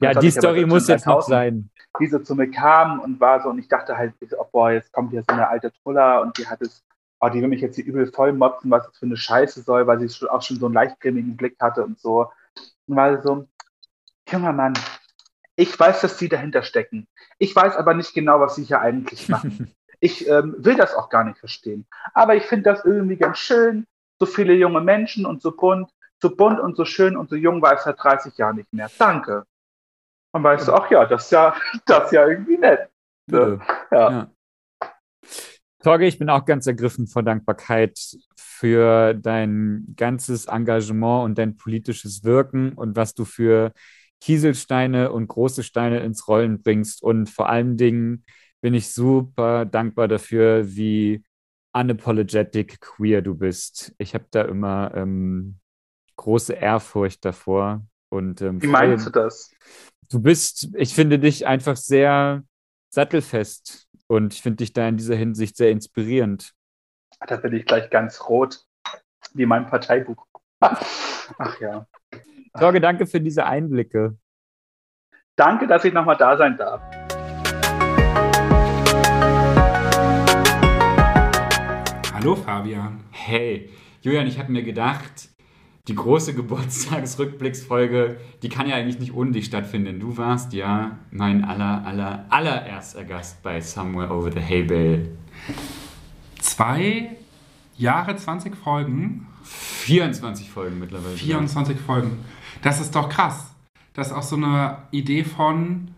Ja, die Story muss jetzt noch sein. Die so zu mir kam und war so, und ich dachte halt, oh boah, jetzt kommt hier so eine alte Truller und die hat es oh, die will mich jetzt hier übel voll motzen, was das für eine Scheiße soll, weil sie auch schon so einen leichtgrimmigen Blick hatte und so. Und war so, junger Mann, ich weiß, dass sie dahinter stecken. Ich weiß aber nicht genau, was sie hier eigentlich <laughs> machen. ich ähm, will das auch gar nicht verstehen. Aber ich finde das irgendwie ganz schön. So viele junge Menschen und so bunt, so bunt und so schön und so jung war es seit 30 Jahren nicht mehr. Danke. Und weißt du, ach ja, das ist ja, <laughs> das ist ja irgendwie nett. Ja. ja. Torge, ich bin auch ganz ergriffen vor Dankbarkeit für dein ganzes Engagement und dein politisches Wirken und was du für Kieselsteine und große Steine ins Rollen bringst. Und vor allen Dingen bin ich super dankbar dafür, wie unapologetic queer du bist. Ich habe da immer ähm, große Ehrfurcht davor. Und, ähm, wie meinst du das? Du bist, ich finde dich einfach sehr sattelfest und ich finde dich da in dieser Hinsicht sehr inspirierend. Da bin ich gleich ganz rot, wie mein Parteibuch. Ach ja. Sorge, danke für diese Einblicke. Danke, dass ich nochmal da sein darf. Hallo Fabian. Hey, Julian, ich habe mir gedacht, die große <laughs> Geburtstagsrückblicksfolge, die kann ja eigentlich nicht ohne dich stattfinden. Du warst ja mein aller, aller, allererster Gast bei Somewhere Over the Hay Bale. Zwei Jahre, 20 Folgen? 24 Folgen mittlerweile. 24 Folgen. Das ist doch krass. Das ist auch so eine Idee von,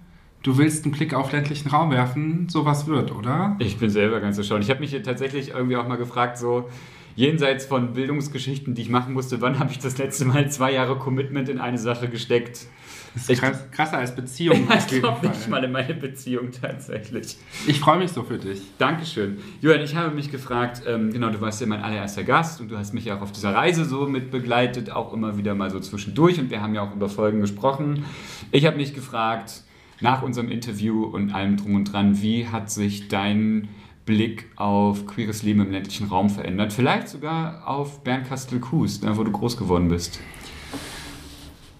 du willst einen Blick auf ländlichen Raum werfen, sowas wird, oder? Ich bin selber ganz erstaunt. Ich habe mich hier tatsächlich irgendwie auch mal gefragt, so jenseits von Bildungsgeschichten, die ich machen musste, wann habe ich das letzte Mal zwei Jahre Commitment in eine Sache gesteckt? Das ist krass, krasser als Beziehung. <laughs> ich glaube nicht mal in meine Beziehung tatsächlich. Ich freue mich so für dich. Dankeschön. Julian, ich habe mich gefragt, ähm, genau, du warst ja mein allererster Gast und du hast mich ja auch auf dieser Reise so mit begleitet, auch immer wieder mal so zwischendurch und wir haben ja auch über Folgen gesprochen. Ich habe mich gefragt, nach unserem Interview und allem drum und dran, wie hat sich dein Blick auf queeres Leben im ländlichen Raum verändert? Vielleicht sogar auf Bernkastel-Kues, da wo du groß geworden bist.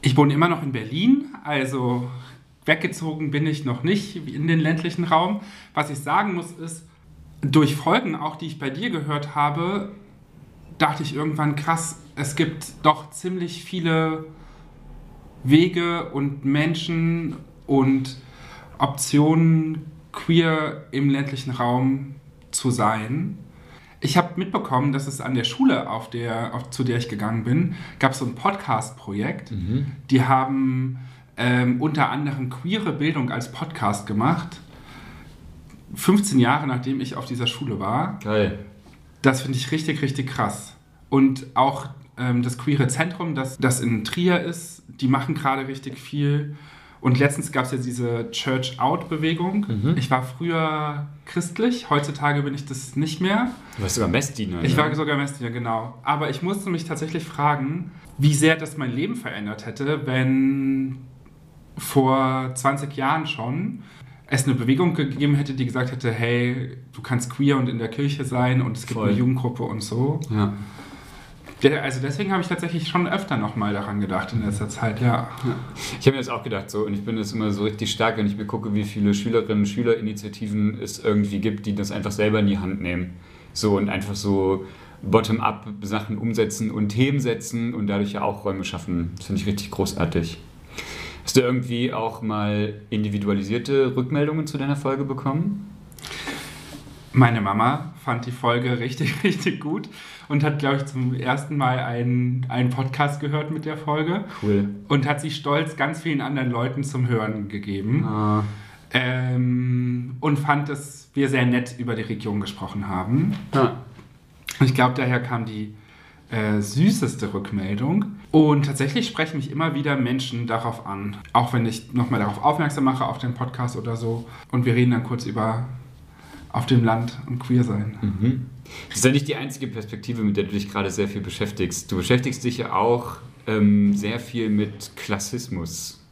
Ich wohne immer noch in Berlin, also weggezogen bin ich noch nicht in den ländlichen Raum. Was ich sagen muss ist, durch Folgen auch, die ich bei dir gehört habe, dachte ich irgendwann krass, es gibt doch ziemlich viele Wege und Menschen und Optionen, queer im ländlichen Raum zu sein. Ich habe mitbekommen, dass es an der Schule, auf der, auf, zu der ich gegangen bin, gab es so ein Podcast-Projekt. Mhm. Die haben ähm, unter anderem queere Bildung als Podcast gemacht. 15 Jahre nachdem ich auf dieser Schule war. Geil. Das finde ich richtig, richtig krass. Und auch ähm, das Queere Zentrum, das, das in Trier ist, die machen gerade richtig viel. Und letztens gab es ja diese Church-Out-Bewegung. Mhm. Ich war früher christlich, heutzutage bin ich das nicht mehr. Du warst sogar Messdiener. Ich ne? war sogar Messdiener, genau. Aber ich musste mich tatsächlich fragen, wie sehr das mein Leben verändert hätte, wenn vor 20 Jahren schon es eine Bewegung gegeben hätte, die gesagt hätte, hey, du kannst queer und in der Kirche sein und es gibt Voll. eine Jugendgruppe und so. Ja. Also deswegen habe ich tatsächlich schon öfter nochmal daran gedacht in letzter Zeit, ja. Ich habe mir das auch gedacht so und ich bin jetzt immer so richtig stark, wenn ich mir gucke, wie viele Schülerinnen und Schülerinitiativen es irgendwie gibt, die das einfach selber in die Hand nehmen. So und einfach so bottom-up Sachen umsetzen und Themen setzen und dadurch ja auch Räume schaffen. Das finde ich richtig großartig. Hast du irgendwie auch mal individualisierte Rückmeldungen zu deiner Folge bekommen? Meine Mama fand die Folge <laughs> richtig, richtig gut und hat, glaube ich, zum ersten Mal einen, einen Podcast gehört mit der Folge. Cool. Und hat sich stolz ganz vielen anderen Leuten zum Hören gegeben. Ah. Ähm, und fand, dass wir sehr nett über die Region gesprochen haben. Ah. Ich glaube, daher kam die äh, süßeste Rückmeldung. Und tatsächlich sprechen mich immer wieder Menschen darauf an. Auch wenn ich nochmal darauf aufmerksam mache, auf den Podcast oder so. Und wir reden dann kurz über auf dem Land und queer sein. Mhm. Das ist ja nicht die einzige Perspektive, mit der du dich gerade sehr viel beschäftigst. Du beschäftigst dich ja auch ähm, sehr viel mit Klassismus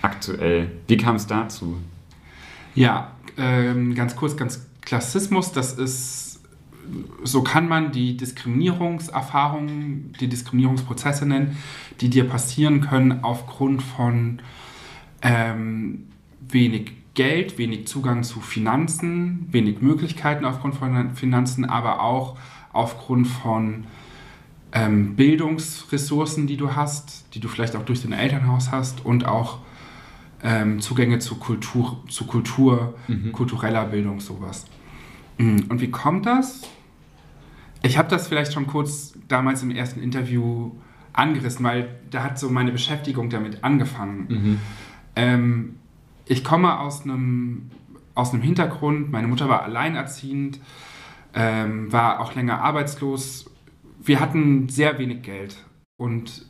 aktuell. Wie kam es dazu? Ja, ähm, ganz kurz, ganz Klassismus, das ist, so kann man die Diskriminierungserfahrungen, die Diskriminierungsprozesse nennen, die dir passieren können aufgrund von ähm, wenig Geld, wenig Zugang zu Finanzen, wenig Möglichkeiten aufgrund von Finanzen, aber auch aufgrund von ähm, Bildungsressourcen, die du hast, die du vielleicht auch durch dein Elternhaus hast und auch ähm, Zugänge zu Kultur, zu Kultur, mhm. kultureller Bildung, sowas. Mm, und wie kommt das? Ich habe das vielleicht schon kurz damals im ersten Interview angerissen, weil da hat so meine Beschäftigung damit angefangen. Mhm. Ähm, ich komme aus einem, aus einem Hintergrund, meine Mutter war alleinerziehend, ähm, war auch länger arbeitslos. Wir hatten sehr wenig Geld und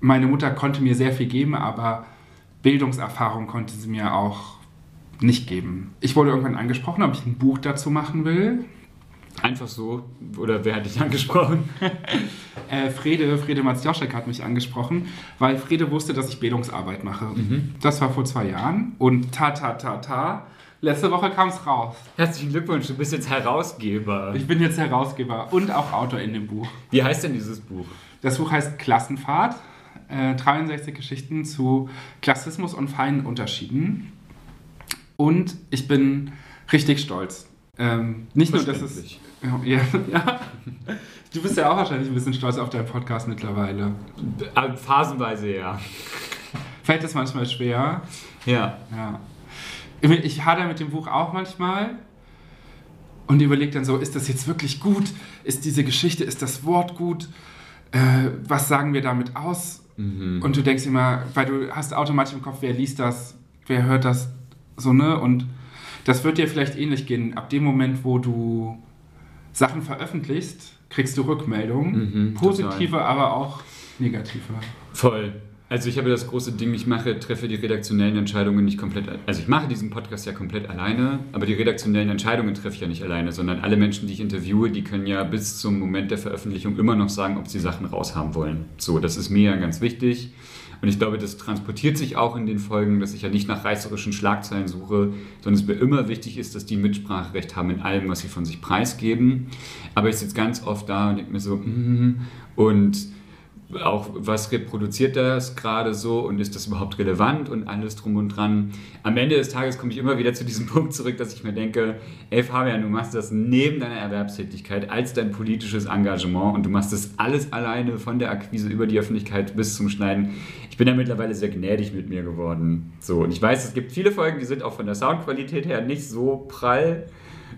meine Mutter konnte mir sehr viel geben, aber Bildungserfahrung konnte sie mir auch nicht geben. Ich wurde irgendwann angesprochen, ob ich ein Buch dazu machen will. Einfach so? Oder wer hat dich <laughs> angesprochen? <laughs> äh, Frede, Frede Matzjoschek hat mich angesprochen, weil Frede wusste, dass ich Bildungsarbeit mache. Mhm. Das war vor zwei Jahren. Und ta, ta, ta, ta. Letzte Woche kam es raus. Herzlichen Glückwunsch, du bist jetzt Herausgeber. Ich bin jetzt Herausgeber und auch Autor in dem Buch. Wie heißt denn dieses Buch? Das Buch heißt Klassenfahrt. Äh, 63 Geschichten zu Klassismus und feinen Unterschieden. Und ich bin richtig stolz. Ähm, nicht nur, dass es. Ja, ja, Du bist ja auch wahrscheinlich ein bisschen stolz auf deinen Podcast mittlerweile. Äh, phasenweise ja. Fällt es manchmal schwer? Ja. Ja. Ich hadere mit dem Buch auch manchmal und überlege dann so, ist das jetzt wirklich gut? Ist diese Geschichte, ist das Wort gut? Äh, was sagen wir damit aus? Mhm. Und du denkst immer, weil du hast automatisch im Kopf, wer liest das, wer hört das, so, ne? Und das wird dir vielleicht ähnlich gehen. Ab dem Moment, wo du Sachen veröffentlichst, kriegst du Rückmeldungen. Mhm, positive, total. aber auch negative. Voll. Also ich habe das große Ding, ich mache, treffe die redaktionellen Entscheidungen nicht komplett, also ich mache diesen Podcast ja komplett alleine, aber die redaktionellen Entscheidungen treffe ich ja nicht alleine, sondern alle Menschen, die ich interviewe, die können ja bis zum Moment der Veröffentlichung immer noch sagen, ob sie Sachen raushaben wollen. So, das ist mir ja ganz wichtig. Und ich glaube, das transportiert sich auch in den Folgen, dass ich ja nicht nach reißerischen Schlagzeilen suche, sondern es mir immer wichtig ist, dass die Mitspracherecht haben in allem, was sie von sich preisgeben. Aber ich sitze ganz oft da und denke mir so, mm, und auch was reproduziert das gerade so und ist das überhaupt relevant und alles drum und dran. Am Ende des Tages komme ich immer wieder zu diesem <laughs> Punkt zurück, dass ich mir denke, ey Fabian, du machst das neben deiner Erwerbstätigkeit als dein politisches Engagement und du machst das alles alleine von der Akquise über die Öffentlichkeit bis zum Schneiden. Ich bin da mittlerweile sehr gnädig mit mir geworden. So, und ich weiß, es gibt viele Folgen, die sind auch von der Soundqualität her nicht so prall.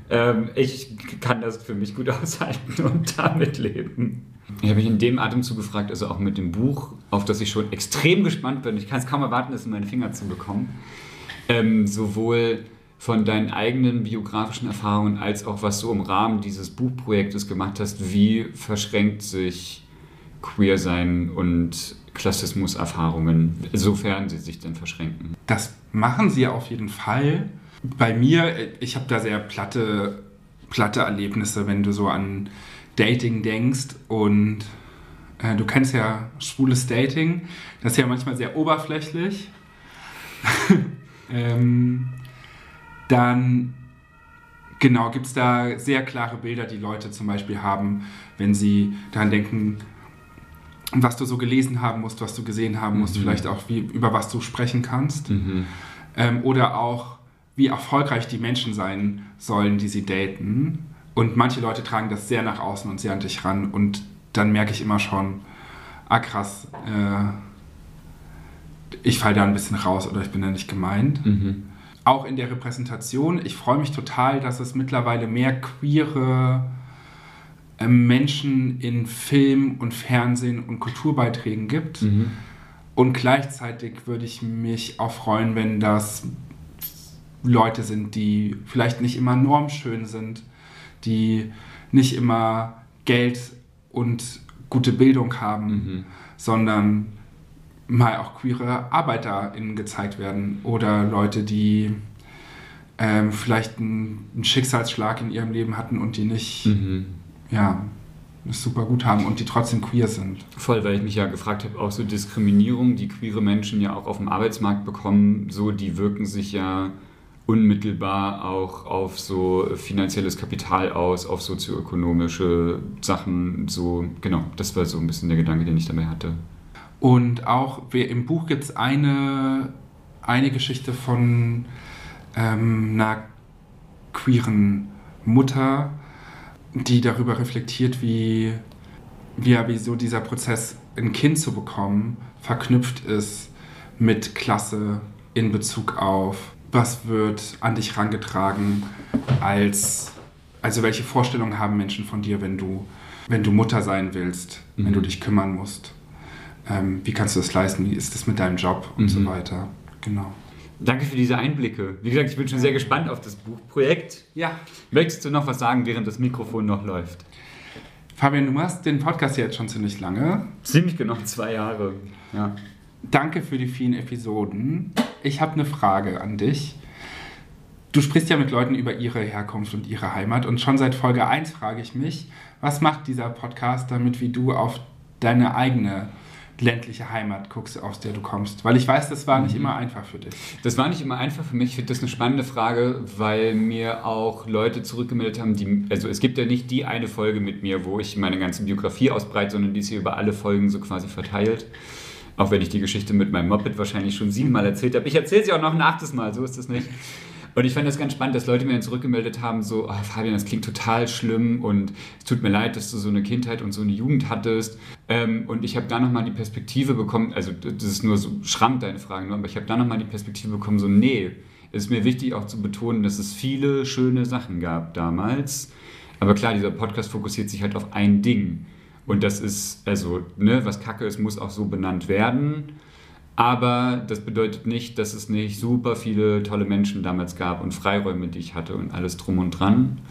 Ähm, ich kann das für mich gut <laughs> aushalten und damit leben. Ich habe mich in dem Atemzug gefragt, also auch mit dem Buch, auf das ich schon extrem gespannt bin. Ich kann es kaum erwarten, es in meine Finger zu bekommen. Ähm, sowohl von deinen eigenen biografischen Erfahrungen als auch was du im Rahmen dieses Buchprojektes gemacht hast. Wie verschränkt sich Queer-Sein und Klassismus-Erfahrungen, sofern sie sich denn verschränken? Das machen sie auf jeden Fall. Bei mir, ich habe da sehr platte, platte Erlebnisse, wenn du so an Dating denkst und äh, du kennst ja schwules Dating, das ist ja manchmal sehr oberflächlich. <laughs> ähm, dann genau gibt es da sehr klare Bilder, die Leute zum Beispiel haben, wenn sie daran denken, was du so gelesen haben musst, was du gesehen haben musst, mhm. vielleicht auch wie, über was du sprechen kannst. Mhm. Ähm, oder auch, wie erfolgreich die Menschen sein sollen, die sie daten. Und manche Leute tragen das sehr nach außen und sehr an dich ran. Und dann merke ich immer schon, ah krass, äh, ich falle da ein bisschen raus oder ich bin da nicht gemeint. Mhm. Auch in der Repräsentation, ich freue mich total, dass es mittlerweile mehr queere Menschen in Film und Fernsehen und Kulturbeiträgen gibt. Mhm. Und gleichzeitig würde ich mich auch freuen, wenn das Leute sind, die vielleicht nicht immer normschön sind, die nicht immer Geld und gute Bildung haben, mhm. sondern mal auch queere ArbeiterInnen gezeigt werden oder Leute, die ähm, vielleicht einen, einen, Schicksalsschlag in ihrem Leben hatten und die nicht, mhm. Ja, es super gut haben und die trotzdem queer sind. Voll, weil ich mich ja gefragt habe, auch so Diskriminierung, die queere Menschen ja auch auf dem Arbeitsmarkt bekommen, so die wirken sich ja unmittelbar auch auf so finanzielles Kapital aus, auf sozioökonomische Sachen. So, genau, das war so ein bisschen der Gedanke, den ich dabei hatte. Und auch im Buch gibt es eine, eine Geschichte von ähm, einer queeren Mutter, die darüber reflektiert, wie, wie, wie so dieser Prozess, ein Kind zu bekommen, verknüpft ist mit Klasse in Bezug auf was wird an dich rangetragen als, also welche Vorstellungen haben Menschen von dir, wenn du, wenn du Mutter sein willst, mhm. wenn du mhm. dich kümmern musst? Ähm, wie kannst du das leisten? Wie ist das mit deinem Job und mhm. so weiter? Genau. Danke für diese Einblicke. Wie gesagt, ich bin schon sehr gespannt auf das Buchprojekt. Ja. Möchtest du noch was sagen, während das Mikrofon noch läuft? Fabian, du machst den Podcast jetzt schon ziemlich lange. Ziemlich genau zwei Jahre. Ja. Danke für die vielen Episoden. Ich habe eine Frage an dich. Du sprichst ja mit Leuten über ihre Herkunft und ihre Heimat und schon seit Folge 1 frage ich mich, was macht dieser Podcast damit, wie du auf deine eigene ländliche Heimat guckst, aus der du kommst? Weil ich weiß, das war nicht mhm. immer einfach für dich. Das war nicht immer einfach für mich. Ich finde das eine spannende Frage, weil mir auch Leute zurückgemeldet haben, die, also es gibt ja nicht die eine Folge mit mir, wo ich meine ganze Biografie ausbreite, sondern die ist hier über alle Folgen so quasi verteilt. Auch wenn ich die Geschichte mit meinem Moped wahrscheinlich schon siebenmal erzählt habe. Ich erzähle sie auch noch ein achtes Mal, so ist es nicht. Und ich fand das ganz spannend, dass Leute mir dann zurückgemeldet haben, so, oh, Fabian, das klingt total schlimm und es tut mir leid, dass du so eine Kindheit und so eine Jugend hattest. Ähm, und ich habe da nochmal die Perspektive bekommen, also das ist nur so Schramm, deine Frage, nur, aber ich habe da nochmal die Perspektive bekommen, so, nee, es ist mir wichtig auch zu betonen, dass es viele schöne Sachen gab damals. Aber klar, dieser Podcast fokussiert sich halt auf ein Ding. Und das ist, also, ne, was Kacke ist, muss auch so benannt werden. Aber das bedeutet nicht, dass es nicht super viele tolle Menschen damals gab und Freiräume, die ich hatte und alles drum und dran.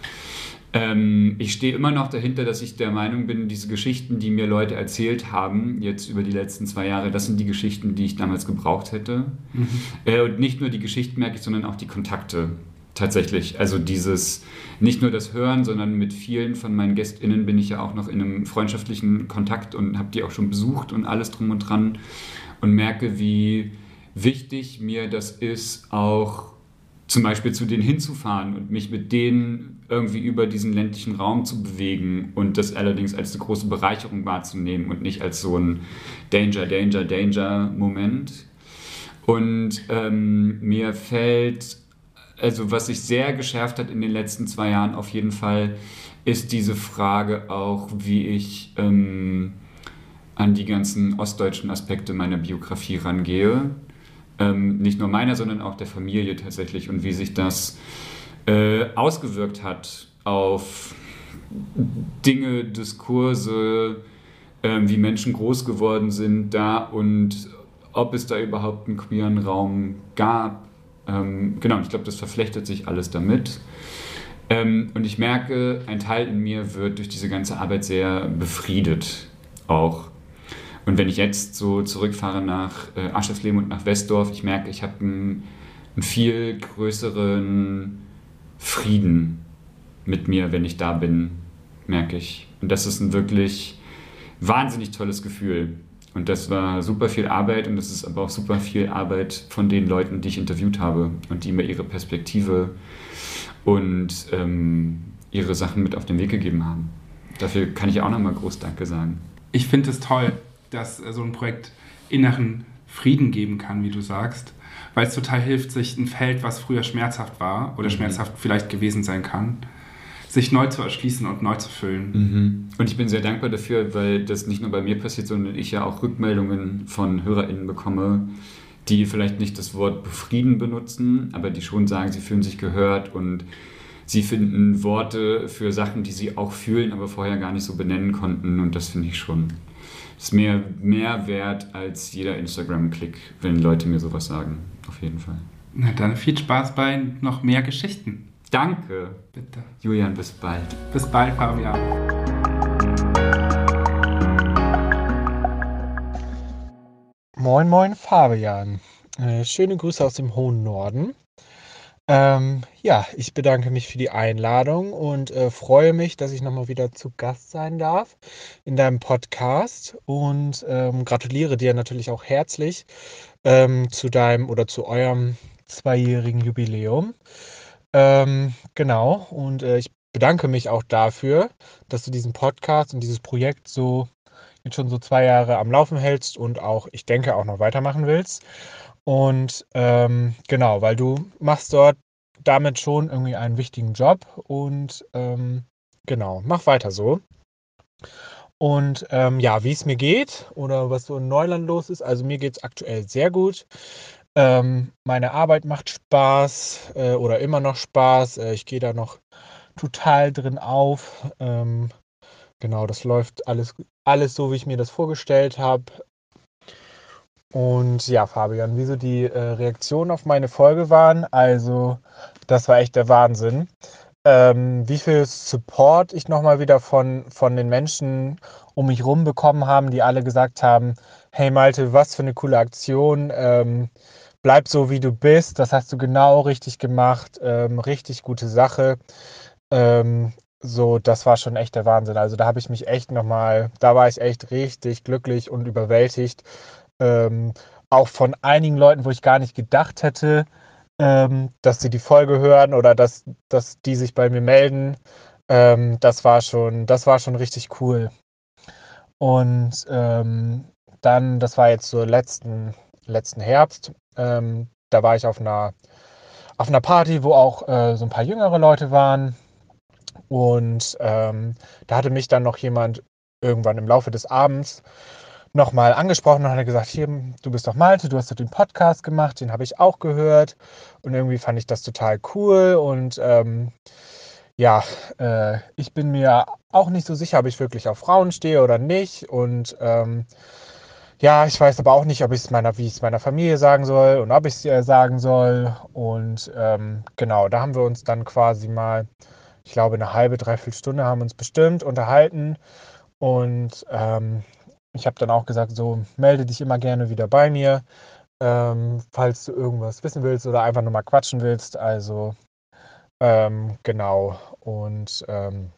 Ähm, ich stehe immer noch dahinter, dass ich der Meinung bin, diese Geschichten, die mir Leute erzählt haben, jetzt über die letzten zwei Jahre, das sind die Geschichten, die ich damals gebraucht hätte. Mhm. Äh, und nicht nur die Geschichten merke ich, sondern auch die Kontakte tatsächlich. Also dieses, nicht nur das Hören, sondern mit vielen von meinen GästInnen bin ich ja auch noch in einem freundschaftlichen Kontakt und habe die auch schon besucht und alles drum und dran und merke, wie wichtig mir das ist, auch zum Beispiel zu denen hinzufahren und mich mit denen irgendwie über diesen ländlichen Raum zu bewegen und das allerdings als eine große Bereicherung wahrzunehmen und nicht als so ein Danger, Danger, Danger Moment. Und ähm, mir fällt, also was sich sehr geschärft hat in den letzten zwei Jahren auf jeden Fall, ist diese Frage auch, wie ich ähm, an die ganzen ostdeutschen Aspekte meiner Biografie rangehe. Ähm, nicht nur meiner, sondern auch der Familie tatsächlich und wie sich das äh, ausgewirkt hat auf Dinge, Diskurse, äh, wie Menschen groß geworden sind da und ob es da überhaupt einen queeren Raum gab. Ähm, genau, ich glaube, das verflechtet sich alles damit. Ähm, und ich merke, ein Teil in mir wird durch diese ganze Arbeit sehr befriedet auch. Und wenn ich jetzt so zurückfahre nach äh, Aschersleben und nach Westdorf, ich merke, ich habe einen, einen viel größeren Frieden mit mir, wenn ich da bin, merke ich. Und das ist ein wirklich wahnsinnig tolles Gefühl. Und das war super viel Arbeit und das ist aber auch super viel Arbeit von den Leuten, die ich interviewt habe und die mir ihre Perspektive und ähm, ihre Sachen mit auf den Weg gegeben haben. Dafür kann ich auch nochmal groß Danke sagen. Ich finde es toll dass äh, so ein Projekt inneren Frieden geben kann, wie du sagst, weil es total hilft, sich ein Feld, was früher schmerzhaft war oder mhm. schmerzhaft vielleicht gewesen sein kann, sich neu zu erschließen und neu zu füllen. Mhm. Und ich bin sehr dankbar dafür, weil das nicht nur bei mir passiert, sondern ich ja auch Rückmeldungen von HörerInnen bekomme, die vielleicht nicht das Wort befrieden benutzen, aber die schon sagen, sie fühlen sich gehört und sie finden Worte für Sachen, die sie auch fühlen, aber vorher gar nicht so benennen konnten. Und das finde ich schon ist mir mehr wert als jeder Instagram-Klick, wenn Leute mir sowas sagen. Auf jeden Fall. Na dann viel Spaß bei noch mehr Geschichten. Danke. Bitte. Julian, bis bald. Bis bald, Fabian. Moin, moin, Fabian. Äh, schöne Grüße aus dem hohen Norden. Ähm, ja, ich bedanke mich für die Einladung und äh, freue mich, dass ich nochmal wieder zu Gast sein darf in deinem Podcast und ähm, gratuliere dir natürlich auch herzlich ähm, zu deinem oder zu eurem zweijährigen Jubiläum. Ähm, genau, und äh, ich bedanke mich auch dafür, dass du diesen Podcast und dieses Projekt so jetzt schon so zwei Jahre am Laufen hältst und auch, ich denke, auch noch weitermachen willst. Und ähm, genau, weil du machst dort damit schon irgendwie einen wichtigen Job und ähm, genau, mach weiter so. Und ähm, ja, wie es mir geht oder was so in Neuland los ist, also mir geht es aktuell sehr gut. Ähm, meine Arbeit macht Spaß äh, oder immer noch Spaß. Äh, ich gehe da noch total drin auf. Ähm, genau, das läuft alles, alles so, wie ich mir das vorgestellt habe. Und ja, Fabian, wie so die äh, Reaktionen auf meine Folge waren, also das war echt der Wahnsinn. Ähm, wie viel Support ich nochmal wieder von, von den Menschen um mich rum bekommen haben, die alle gesagt haben, hey Malte, was für eine coole Aktion, ähm, bleib so wie du bist, das hast du genau richtig gemacht, ähm, richtig gute Sache. Ähm, so, das war schon echt der Wahnsinn. Also da habe ich mich echt nochmal, da war ich echt richtig glücklich und überwältigt. Ähm, auch von einigen Leuten, wo ich gar nicht gedacht hätte, ähm, dass sie die Folge hören oder dass, dass die sich bei mir melden. Ähm, das war schon, das war schon richtig cool. Und ähm, dann, das war jetzt so letzten, letzten Herbst, ähm, da war ich auf einer, auf einer Party, wo auch äh, so ein paar jüngere Leute waren. Und ähm, da hatte mich dann noch jemand irgendwann im Laufe des Abends nochmal angesprochen und hat gesagt, hier, du bist doch Malte, du hast doch den Podcast gemacht, den habe ich auch gehört. Und irgendwie fand ich das total cool. Und ähm, ja, äh, ich bin mir auch nicht so sicher, ob ich wirklich auf Frauen stehe oder nicht. Und ähm, ja, ich weiß aber auch nicht, ob ich es meiner, wie ich es meiner Familie sagen soll und ob ich es ihr sagen soll. Und ähm, genau, da haben wir uns dann quasi mal, ich glaube, eine halbe, dreiviertel Stunde haben uns bestimmt unterhalten. Und ähm, ich habe dann auch gesagt, so melde dich immer gerne wieder bei mir, ähm, falls du irgendwas wissen willst oder einfach nur mal quatschen willst. Also ähm, genau. Und ähm,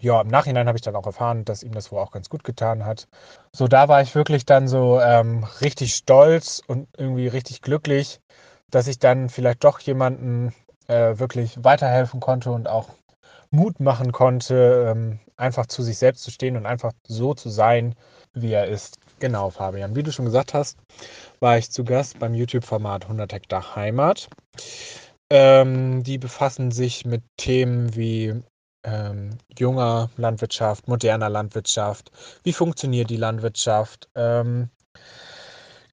ja, im Nachhinein habe ich dann auch erfahren, dass ihm das wohl auch ganz gut getan hat. So, da war ich wirklich dann so ähm, richtig stolz und irgendwie richtig glücklich, dass ich dann vielleicht doch jemanden äh, wirklich weiterhelfen konnte und auch Mut machen konnte, ähm, einfach zu sich selbst zu stehen und einfach so zu sein, wie er ist. Genau, Fabian. Wie du schon gesagt hast, war ich zu Gast beim YouTube-Format 100 Hektar Heimat. Ähm, die befassen sich mit Themen wie ähm, junger Landwirtschaft, moderner Landwirtschaft, wie funktioniert die Landwirtschaft, ähm,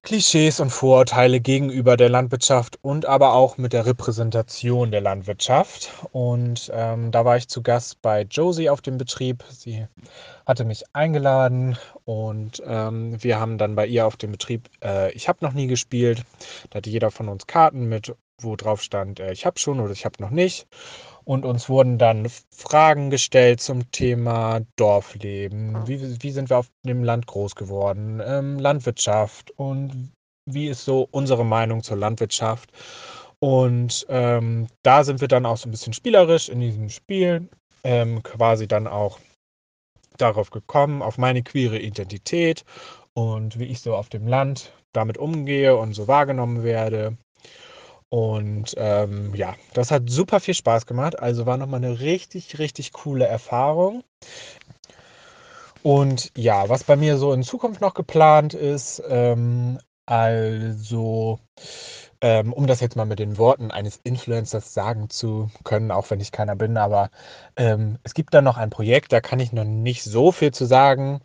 Klischees und Vorurteile gegenüber der Landwirtschaft und aber auch mit der Repräsentation der Landwirtschaft. Und ähm, da war ich zu Gast bei Josie auf dem Betrieb. Sie hatte mich eingeladen und ähm, wir haben dann bei ihr auf dem Betrieb, äh, ich habe noch nie gespielt, da hatte jeder von uns Karten mit, wo drauf stand, äh, ich habe schon oder ich habe noch nicht. Und uns wurden dann Fragen gestellt zum Thema Dorfleben. Wie, wie sind wir auf dem Land groß geworden? Ähm, Landwirtschaft und wie ist so unsere Meinung zur Landwirtschaft? Und ähm, da sind wir dann auch so ein bisschen spielerisch in diesem Spiel ähm, quasi dann auch darauf gekommen, auf meine queere Identität und wie ich so auf dem Land damit umgehe und so wahrgenommen werde. Und ähm, ja, das hat super viel Spaß gemacht. Also war nochmal eine richtig, richtig coole Erfahrung. Und ja, was bei mir so in Zukunft noch geplant ist, ähm, also ähm, um das jetzt mal mit den Worten eines Influencers sagen zu können, auch wenn ich keiner bin, aber ähm, es gibt da noch ein Projekt, da kann ich noch nicht so viel zu sagen.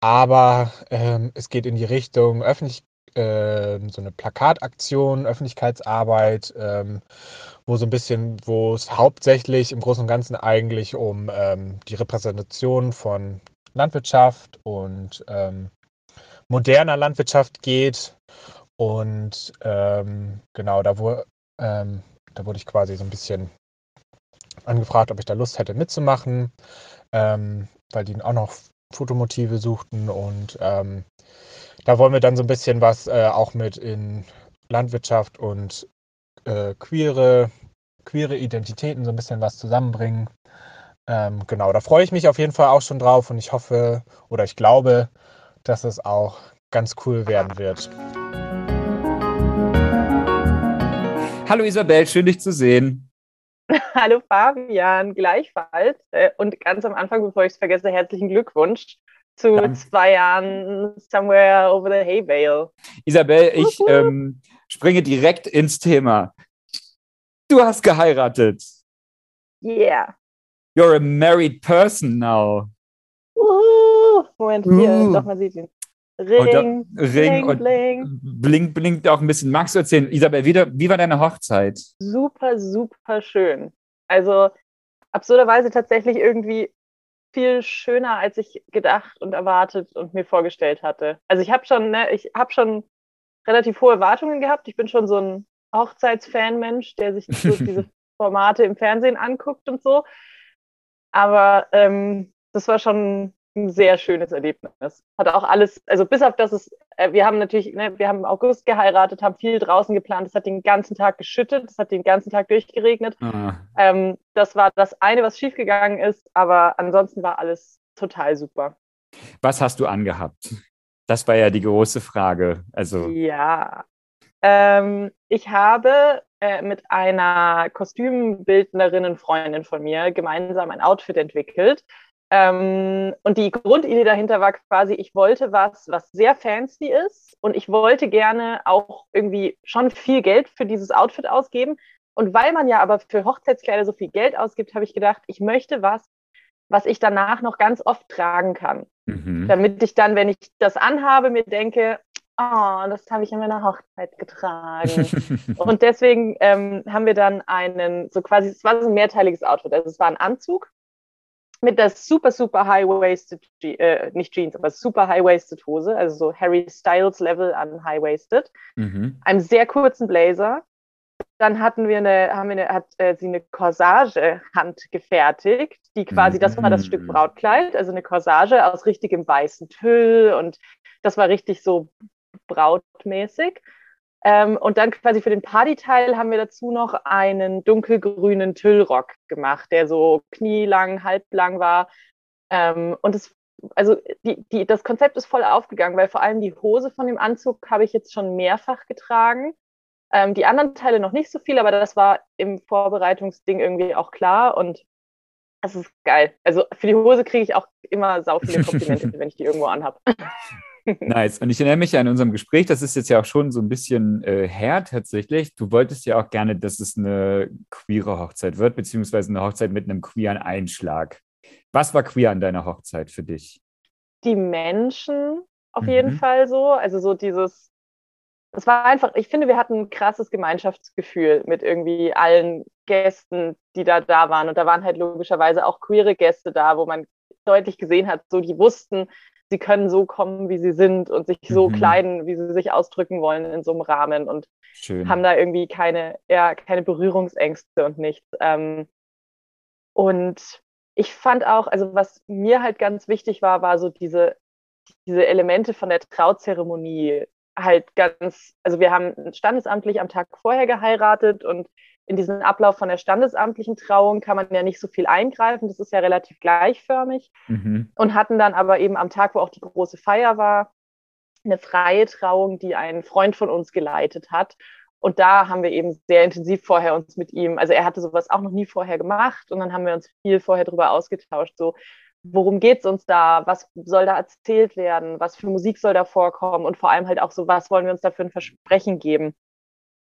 Aber ähm, es geht in die Richtung öffentlich, äh, so eine Plakataktion, Öffentlichkeitsarbeit, ähm, wo so ein bisschen, wo es hauptsächlich im Großen und Ganzen eigentlich um ähm, die Repräsentation von Landwirtschaft und ähm, moderner Landwirtschaft geht. Und ähm, genau, da, wo, ähm, da wurde ich quasi so ein bisschen angefragt, ob ich da Lust hätte mitzumachen, ähm, weil die auch noch Fotomotive suchten und ähm, da wollen wir dann so ein bisschen was äh, auch mit in Landwirtschaft und äh, queere, queere Identitäten so ein bisschen was zusammenbringen. Ähm, genau, da freue ich mich auf jeden Fall auch schon drauf und ich hoffe oder ich glaube, dass es auch ganz cool werden wird. Hallo Isabel, schön dich zu sehen. <laughs> Hallo Fabian, gleichfalls. Äh, und ganz am Anfang, bevor ich es vergesse, herzlichen Glückwunsch zu Danke. zwei Jahren Somewhere Over the Hay Bale. Isabel, ich ähm, springe direkt ins Thema. Du hast geheiratet. Yeah. You're a married person now. Uh, Moment, hier, uh. doch, man sieht ihn. Ring, und, Ring und bling. blinkt, blinkt auch ein bisschen. Magst du erzählen, Isabel, wie, wie war deine Hochzeit? Super, super schön. Also absurderweise tatsächlich irgendwie viel schöner, als ich gedacht und erwartet und mir vorgestellt hatte. Also ich habe schon, ne, ich habe schon relativ hohe Erwartungen gehabt. Ich bin schon so ein Hochzeitsfan-Mensch, der sich so <laughs> diese Formate im Fernsehen anguckt und so. Aber ähm, das war schon ein sehr schönes Erlebnis. Hat auch alles, also bis auf das es, äh, wir haben natürlich, ne, wir haben im August geheiratet, haben viel draußen geplant, es hat den ganzen Tag geschüttet, es hat den ganzen Tag durchgeregnet. Ah. Ähm, das war das eine, was schiefgegangen ist, aber ansonsten war alles total super. Was hast du angehabt? Das war ja die große Frage. Also ja, ähm, ich habe äh, mit einer Kostümbildnerin, Freundin von mir, gemeinsam ein Outfit entwickelt. Ähm, und die Grundidee dahinter war quasi, ich wollte was, was sehr fancy ist und ich wollte gerne auch irgendwie schon viel Geld für dieses Outfit ausgeben. Und weil man ja aber für Hochzeitskleider so viel Geld ausgibt, habe ich gedacht, ich möchte was, was ich danach noch ganz oft tragen kann. Mhm. Damit ich dann, wenn ich das anhabe, mir denke, oh, das habe ich an meiner Hochzeit getragen. <laughs> und deswegen ähm, haben wir dann einen, so quasi, es war so ein mehrteiliges Outfit. Also es war ein Anzug mit der super, super high-waisted, äh, nicht Jeans, aber super high-waisted Hose, also so Harry Styles Level an high-waisted, mhm. einem sehr kurzen Blazer. Dann hatten wir eine, haben wir eine, hat äh, sie eine Corsage handgefertigt, die quasi, mhm. das war das Stück mhm. Brautkleid, also eine Corsage aus richtigem weißen Tüll und das war richtig so brautmäßig. Ähm, und dann quasi für den Partyteil haben wir dazu noch einen dunkelgrünen Tüllrock gemacht, der so knielang, halblang war. Ähm, und es, also die, die, das Konzept ist voll aufgegangen, weil vor allem die Hose von dem Anzug habe ich jetzt schon mehrfach getragen. Ähm, die anderen Teile noch nicht so viel, aber das war im Vorbereitungsding irgendwie auch klar und das ist geil. Also für die Hose kriege ich auch immer sau viele Komplimente, <laughs> wenn ich die irgendwo anhabe. Nice. Und ich erinnere mich an unserem Gespräch, das ist jetzt ja auch schon so ein bisschen äh, her tatsächlich. Du wolltest ja auch gerne, dass es eine queere Hochzeit wird, beziehungsweise eine Hochzeit mit einem queeren Einschlag. Was war queer an deiner Hochzeit für dich? Die Menschen auf mhm. jeden Fall so. Also so dieses, es war einfach, ich finde, wir hatten ein krasses Gemeinschaftsgefühl mit irgendwie allen Gästen, die da da waren. Und da waren halt logischerweise auch queere Gäste da, wo man deutlich gesehen hat, so die wussten, sie können so kommen, wie sie sind und sich so mhm. kleiden, wie sie sich ausdrücken wollen in so einem Rahmen und Schön. haben da irgendwie keine, ja, keine Berührungsängste und nichts. Ähm, und ich fand auch, also was mir halt ganz wichtig war, war so diese, diese Elemente von der Trauzeremonie halt ganz, also wir haben standesamtlich am Tag vorher geheiratet und in diesen Ablauf von der standesamtlichen Trauung kann man ja nicht so viel eingreifen. Das ist ja relativ gleichförmig. Mhm. Und hatten dann aber eben am Tag, wo auch die große Feier war, eine freie Trauung, die ein Freund von uns geleitet hat. Und da haben wir eben sehr intensiv vorher uns mit ihm, also er hatte sowas auch noch nie vorher gemacht und dann haben wir uns viel vorher darüber ausgetauscht, so worum geht es uns da, was soll da erzählt werden, was für Musik soll da vorkommen und vor allem halt auch so, was wollen wir uns da für ein Versprechen geben.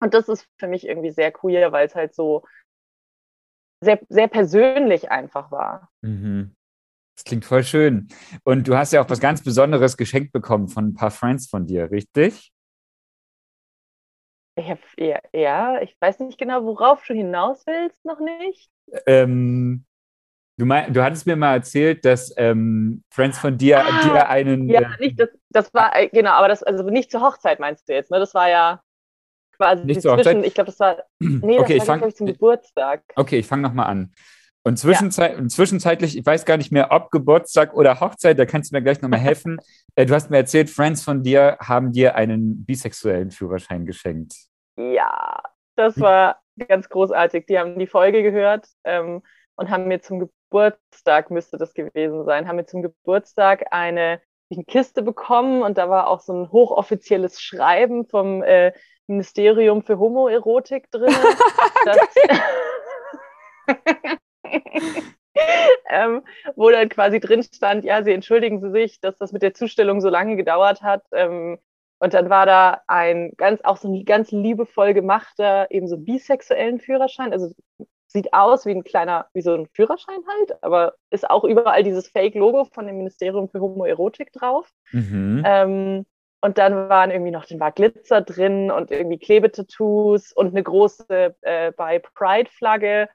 Und das ist für mich irgendwie sehr queer, weil es halt so sehr, sehr persönlich einfach war. Mhm. Das klingt voll schön. Und du hast ja auch was ganz Besonderes geschenkt bekommen von ein paar Friends von dir, richtig? Ich hab, ja, ja, ich weiß nicht genau, worauf du hinaus willst, noch nicht. Ähm, du, mein, du hattest mir mal erzählt, dass ähm, Friends von dir, ah, dir einen. Ja, äh, nicht, das, das war, äh, genau, aber das, also nicht zur Hochzeit meinst du jetzt, ne? Das war ja quasi nicht zwischen, Hochzeit? ich glaube, das war, <clears throat> nee, okay, das war, ich, ich, zum Geburtstag. Okay, ich fange nochmal an. Und zwischenzeit, ja. zwischenzeitlich, ich weiß gar nicht mehr, ob Geburtstag oder Hochzeit, da kannst du mir gleich nochmal <laughs> helfen. Äh, du hast mir erzählt, Friends von dir haben dir einen bisexuellen Führerschein geschenkt. Ja, das war ganz großartig. Die haben die Folge gehört ähm, und haben mir zum Geburtstag, müsste das gewesen sein, haben mir zum Geburtstag eine, eine Kiste bekommen und da war auch so ein hochoffizielles Schreiben vom äh, Ministerium für Homoerotik drin. <laughs> <laughs> ähm, wo dann quasi drin stand, ja, sie entschuldigen Sie sich, dass das mit der Zustellung so lange gedauert hat. Ähm, und dann war da ein ganz, auch so ein ganz liebevoll gemachter, eben so bisexuellen Führerschein. Also sieht aus wie ein kleiner, wie so ein Führerschein halt, aber ist auch überall dieses Fake-Logo von dem Ministerium für Homoerotik drauf. Mhm. Ähm, und dann waren irgendwie noch, dann war Glitzer drin und irgendwie Klebetattoos und eine große äh, bei Pride-Flagge.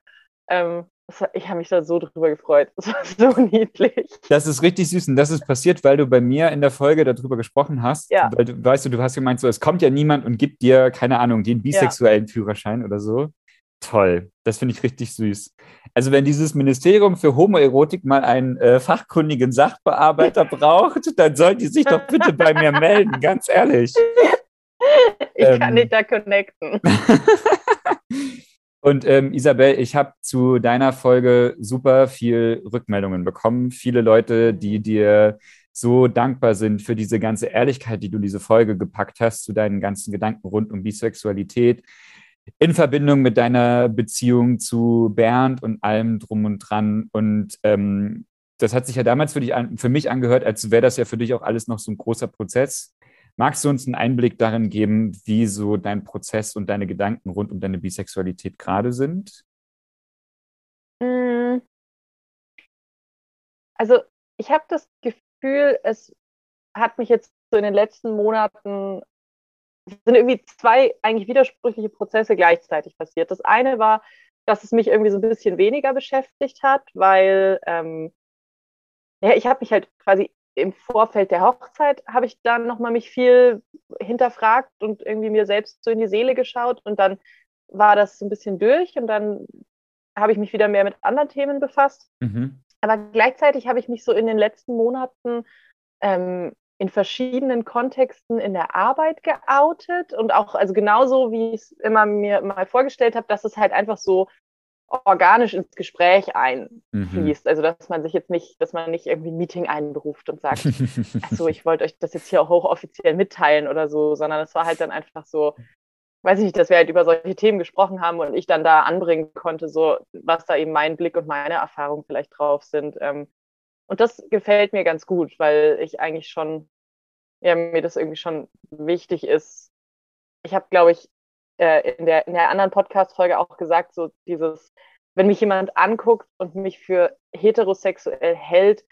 Ähm, ich habe mich da so drüber gefreut. <laughs> Das war so niedlich. Das ist richtig süß. Und das ist passiert, weil du bei mir in der Folge darüber gesprochen hast. Ja. Weil du, weißt du, du hast gemeint, so, es kommt ja niemand und gibt dir, keine Ahnung, den bisexuellen ja. Führerschein oder so. Toll. Das finde ich richtig süß. Also, wenn dieses Ministerium für Homoerotik mal einen äh, fachkundigen Sachbearbeiter <laughs> braucht, dann sollen die sich doch bitte bei mir melden, ganz ehrlich. <laughs> Ich ähm, kann dich da connecten. <laughs> Und ähm, Isabel, ich habe zu deiner Folge super viel Rückmeldungen bekommen. Viele Leute, die dir so dankbar sind für diese ganze Ehrlichkeit, die du in diese Folge gepackt hast, zu deinen ganzen Gedanken rund um Bisexualität, in Verbindung mit deiner Beziehung zu Bernd und allem drum und dran. Und ähm, das hat sich ja damals für, dich an, für mich angehört, als wäre das ja für dich auch alles noch so ein großer Prozess. Magst du uns einen Einblick darin geben, wie so dein Prozess und deine Gedanken rund um deine Bisexualität gerade sind? Mm. Also ich habe das Gefühl, es hat mich jetzt so in den letzten Monaten sind irgendwie zwei eigentlich widersprüchliche Prozesse gleichzeitig passiert. Das eine war, dass es mich irgendwie so ein bisschen weniger beschäftigt hat, weil ähm, ja, ich habe mich halt quasi im Vorfeld der Hochzeit habe ich dann nochmal mich viel hinterfragt und irgendwie mir selbst so in die Seele geschaut und dann war das so ein bisschen durch und dann habe ich mich wieder mehr mit anderen Themen befasst. Mhm. Aber gleichzeitig habe ich mich so in den letzten Monaten ähm, in verschiedenen Kontexten in der Arbeit geoutet und auch, also genauso wie ich es immer mir mal vorgestellt habe, dass es halt einfach so organisch ins Gespräch einfließt. Mhm. Also dass man sich jetzt nicht, dass man nicht irgendwie ein Meeting einberuft und sagt, <laughs> so, ich wollte euch das jetzt hier hochoffiziell mitteilen oder so, sondern es war halt dann einfach so, weiß ich nicht, dass wir halt über solche Themen gesprochen haben und ich dann da anbringen konnte, so was da eben mein Blick und meine Erfahrungen vielleicht drauf sind. Ähm, und das gefällt mir ganz gut, weil ich eigentlich schon, ja, mir das irgendwie schon wichtig ist. Ich habe, glaube ich, äh, in, der, in der anderen Podcast-Folge auch gesagt, so dieses, wenn mich jemand anguckt und mich für heterosexuell hält,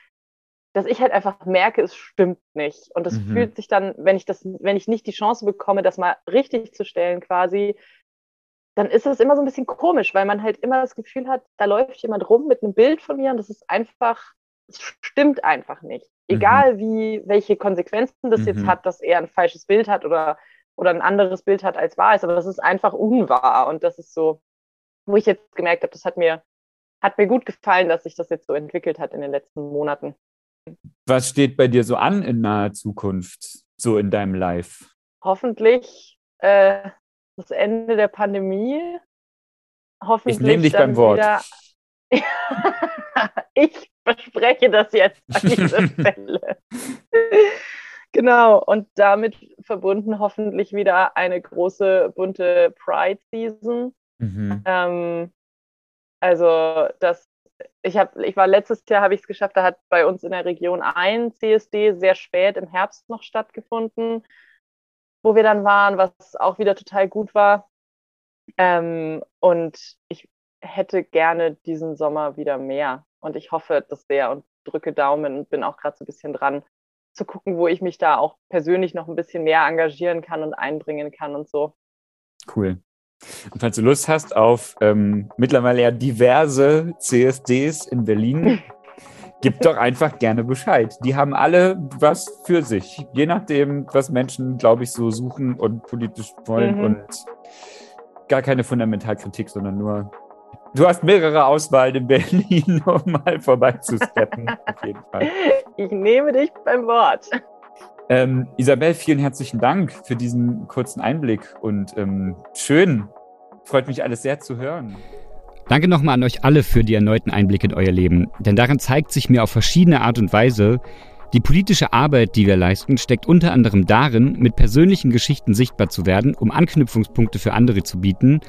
dass ich halt einfach merke, es stimmt nicht. Und es mhm. fühlt sich dann, wenn ich das, wenn ich nicht die Chance bekomme, das mal richtig zu stellen, quasi, dann ist es immer so ein bisschen komisch, weil man halt immer das Gefühl hat, da läuft jemand rum mit einem Bild von mir und das ist einfach, es stimmt einfach nicht. Mhm. Egal mhm. wie, welche Konsequenzen das mhm. jetzt hat, dass er ein falsches Bild hat oder oder ein anderes Bild hat, als wahr ist. Aber das ist einfach unwahr. Und das ist so, wo ich jetzt gemerkt habe, das hat mir, hat mir gut gefallen, dass sich das jetzt so entwickelt hat in den letzten Monaten. Was steht bei dir so an in naher Zukunft, so in deinem Life? Hoffentlich äh, das Ende der Pandemie. Hoffentlich ich nehme dich beim Wort. <laughs> ich verspreche das jetzt an dieser <laughs> Stelle. Genau, und damit verbunden hoffentlich wieder eine große, bunte Pride-Season. Mhm. Ähm, also das, ich habe, ich war letztes Jahr, habe ich es geschafft, da hat bei uns in der Region ein CSD sehr spät im Herbst noch stattgefunden, wo wir dann waren, was auch wieder total gut war. Ähm, und ich hätte gerne diesen Sommer wieder mehr. Und ich hoffe das sehr und drücke Daumen und bin auch gerade so ein bisschen dran, zu gucken, wo ich mich da auch persönlich noch ein bisschen mehr engagieren kann und einbringen kann und so. Cool. Und falls du Lust hast auf ähm, mittlerweile ja diverse CSDs in Berlin, <laughs> gib doch einfach gerne Bescheid. Die haben alle was für sich. Je nachdem, was Menschen, glaube ich, so suchen und politisch wollen mhm. und gar keine Fundamentalkritik, sondern nur Du hast mehrere Auswahlen in Berlin, <laughs> um mal vorbeizusteppen. Auf jeden Fall. Ich nehme dich beim Wort. Ähm, Isabel, vielen herzlichen Dank für diesen kurzen Einblick und ähm, schön. Freut mich alles sehr zu hören. Danke nochmal an euch alle für die erneuten Einblicke in euer Leben, denn darin zeigt sich mir auf verschiedene Art und Weise, die politische Arbeit, die wir leisten, steckt unter anderem darin, mit persönlichen Geschichten sichtbar zu werden, um Anknüpfungspunkte für andere zu bieten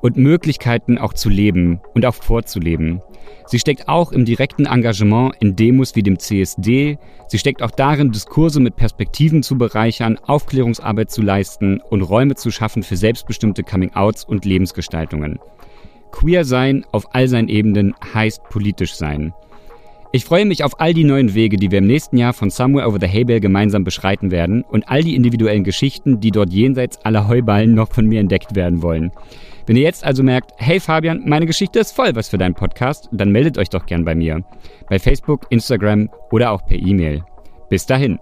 und Möglichkeiten auch zu leben und auch vorzuleben. Sie steckt auch im direkten Engagement in Demos wie dem CSD. Sie steckt auch darin, Diskurse mit Perspektiven zu bereichern, Aufklärungsarbeit zu leisten und Räume zu schaffen für selbstbestimmte Coming-outs und Lebensgestaltungen. Queer sein auf all seinen Ebenen heißt politisch sein. Ich freue mich auf all die neuen Wege, die wir im nächsten Jahr von Somewhere Over the Haybale gemeinsam beschreiten werden und all die individuellen Geschichten, die dort jenseits aller Heuballen noch von mir entdeckt werden wollen. Wenn ihr jetzt also merkt, hey Fabian, meine Geschichte ist voll was für deinen Podcast, dann meldet euch doch gern bei mir. Bei Facebook, Instagram oder auch per E-Mail. Bis dahin.